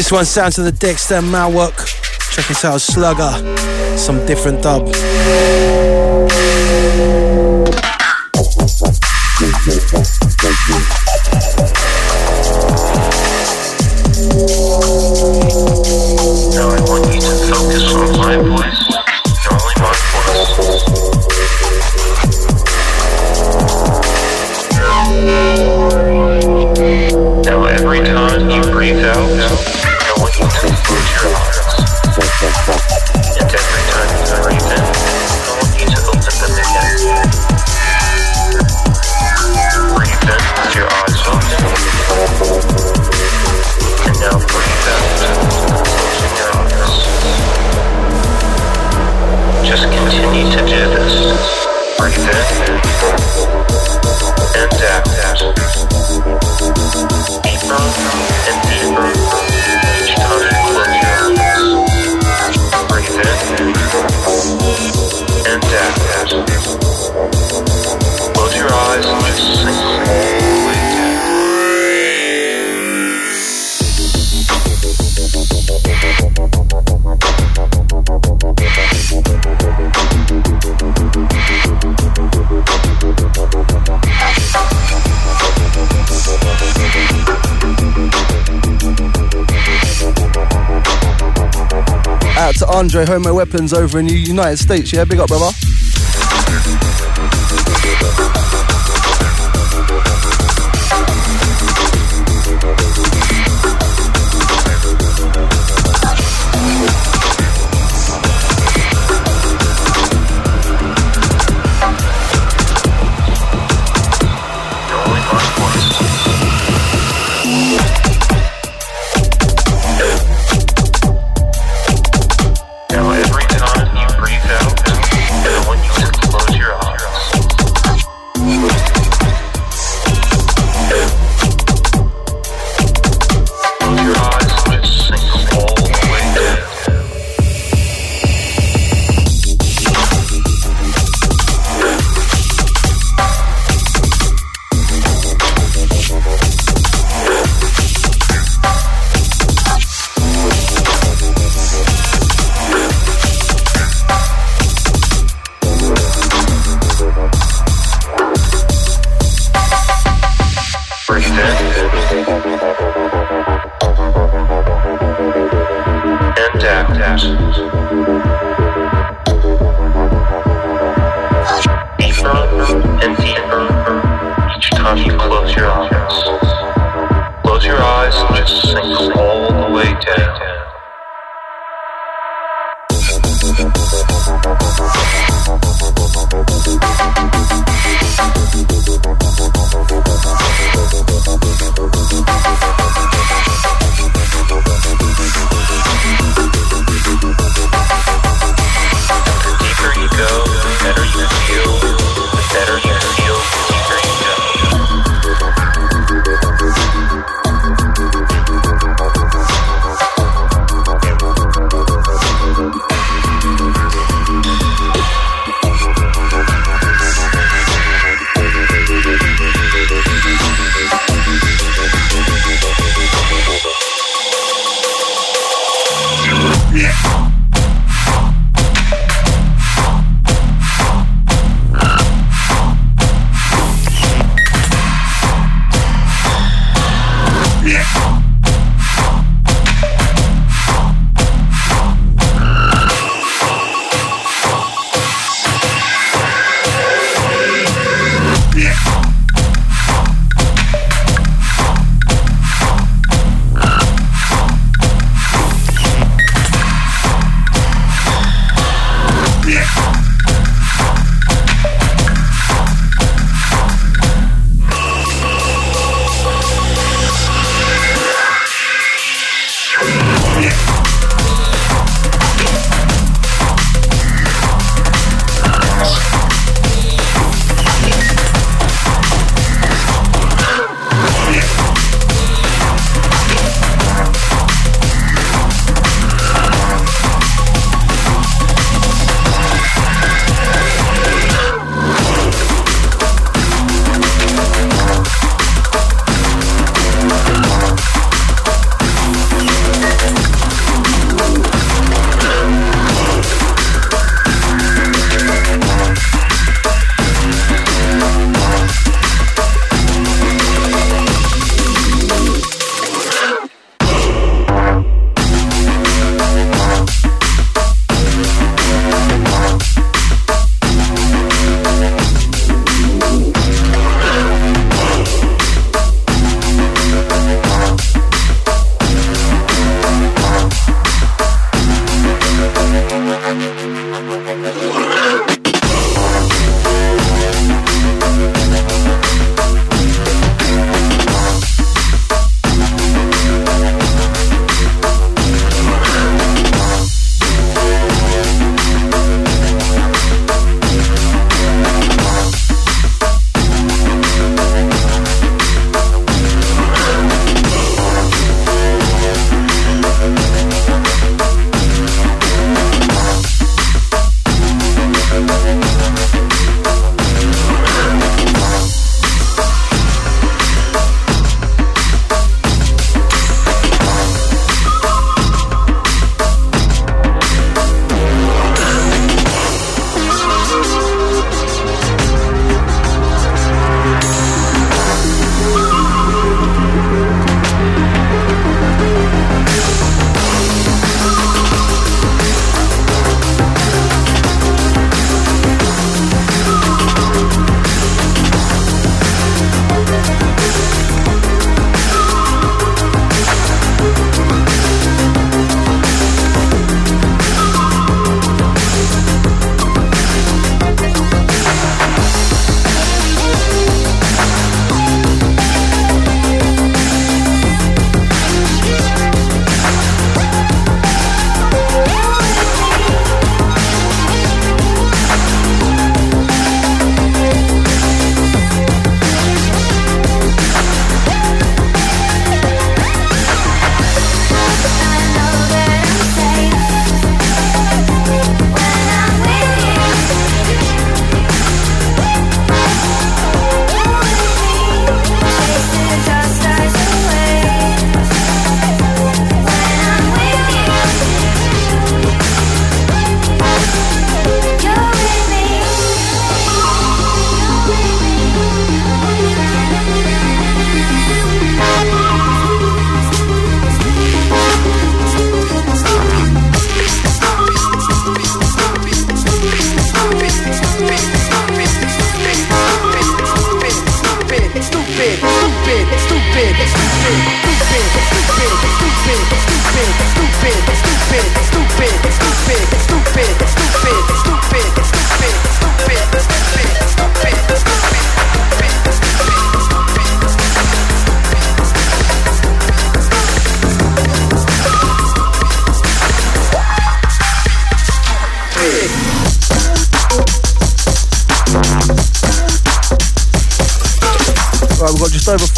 This one sounds of the Dexta Malwork. Check this out, Slugger. Some different dub. Andre Homo Weapons over in the United States. Yeah, big up, brother.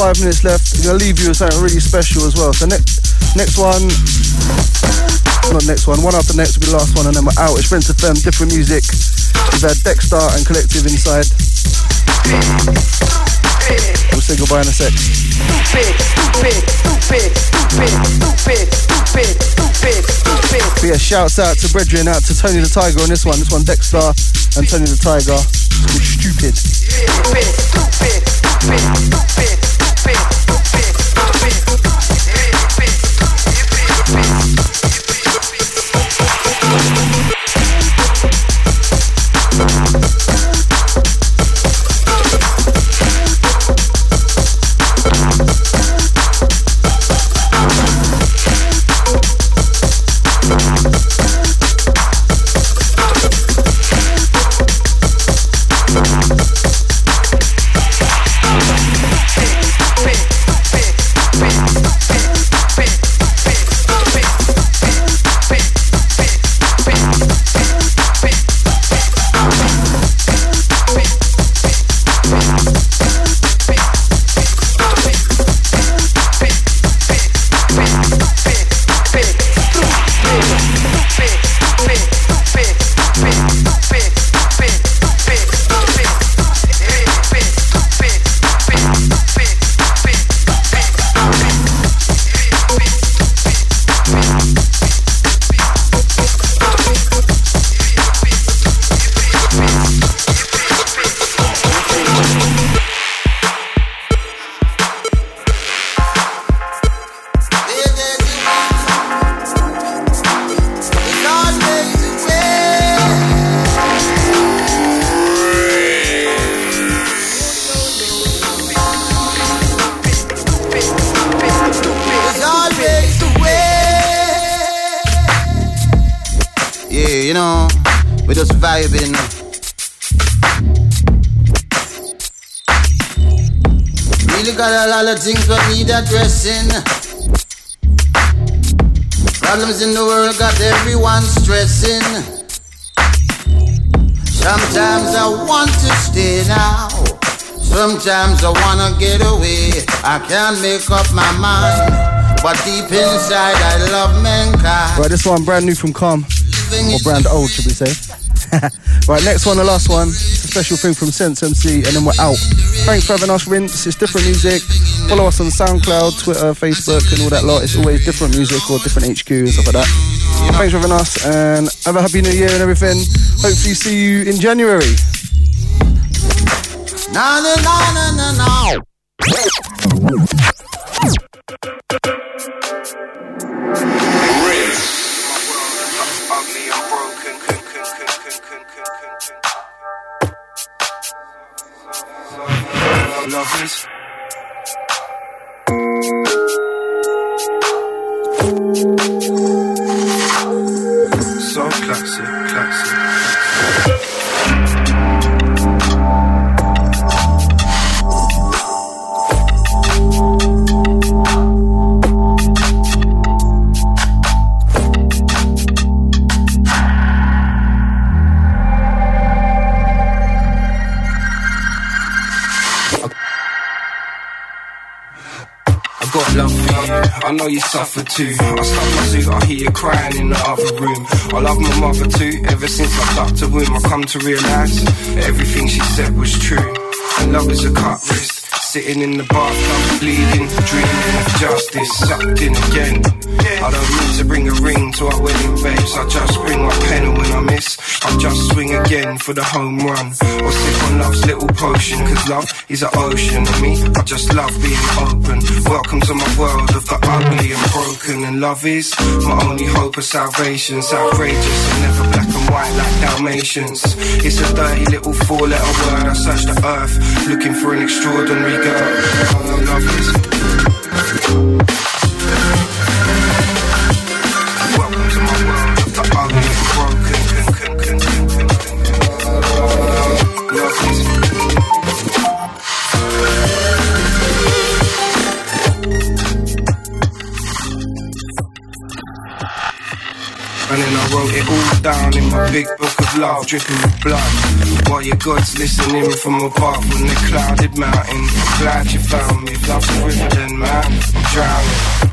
Five minutes left. We're gonna leave you with something really special as well. So next next one not next one, one after next will be the last one and then we're out. It's Rinse FM, different music. We've had Dexta and Collective inside. We'll say goodbye in a sec. But yeah, shouts out to Brethren, out to Tony the Tiger on this one. This one Dexta and Tony the Tiger. It's called Stupid. Sometimes I wanna get away. I can't make up my mind. But deep inside, I love mankind. Right, this one brand new from Calm. Or brand old, should we say. right, next one, the last one. It's a special thing from Sense MC, and then we're out. Thanks for having us, Rinse. It's different music. Follow us on SoundCloud, Twitter, Facebook, and all that lot. It's always different music or different HQ and stuff like that. Thanks for having us, and have a happy new year and everything. Hopefully, see you in January. Na na na na na Lovers. So classic, classic. I know you suffer too. I stop my suit, I hear you crying in the other room. I love my mother too, ever since I tucked her womb. I come to realise everything she said was true. And love is a cut wrist. Sitting in the bathtub, bleeding, dreaming of justice, sucked in again. I don't need to bring a ring to our wedding, babes. I just bring my pen when I miss. I just swing again for the home run. Or sip on love's little potion, cause love is an ocean. And me, I just love being open. Welcome to my world of the ugly and broken. And love is my only hope of salvation. It's outrageous and never black and white like Dalmatians. It's a dirty little four letter word. I search the earth looking for an extraordinary girl. Oh, love is. Welcome wrote it all down in my big book of love, dripping with blood. While your God's listening from above on the clouded mountain. Glad you found me. Love's a river then, man. I'm drowning.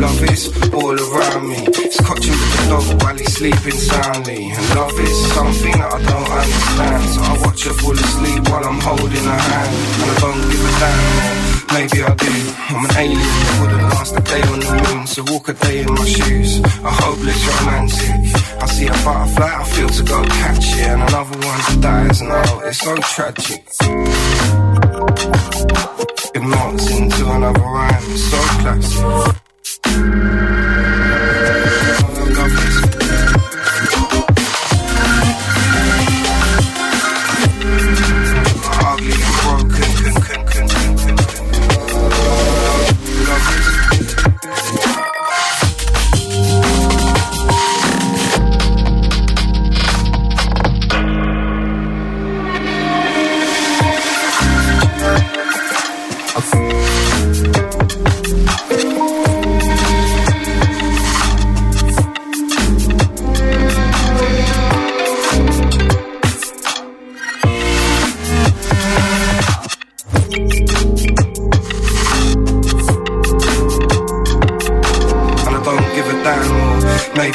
Love is all around me. It's coaching with the dog while he's sleeping soundly. And love is something that I don't understand. So I watch her fall asleep while I'm holding her hand. And I don't give a damn. Maybe I do. I'm an alien that wouldn't last a day on the moon. So walk a day in my shoes. A hopeless romantic. I see a butterfly, I feel to go catch it. And another one that dies, oh, it's so tragic. It melts into another rhyme. It's so classic.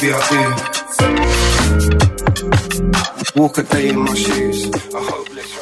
Maybe I do. Walk a day in my shoes. I hope.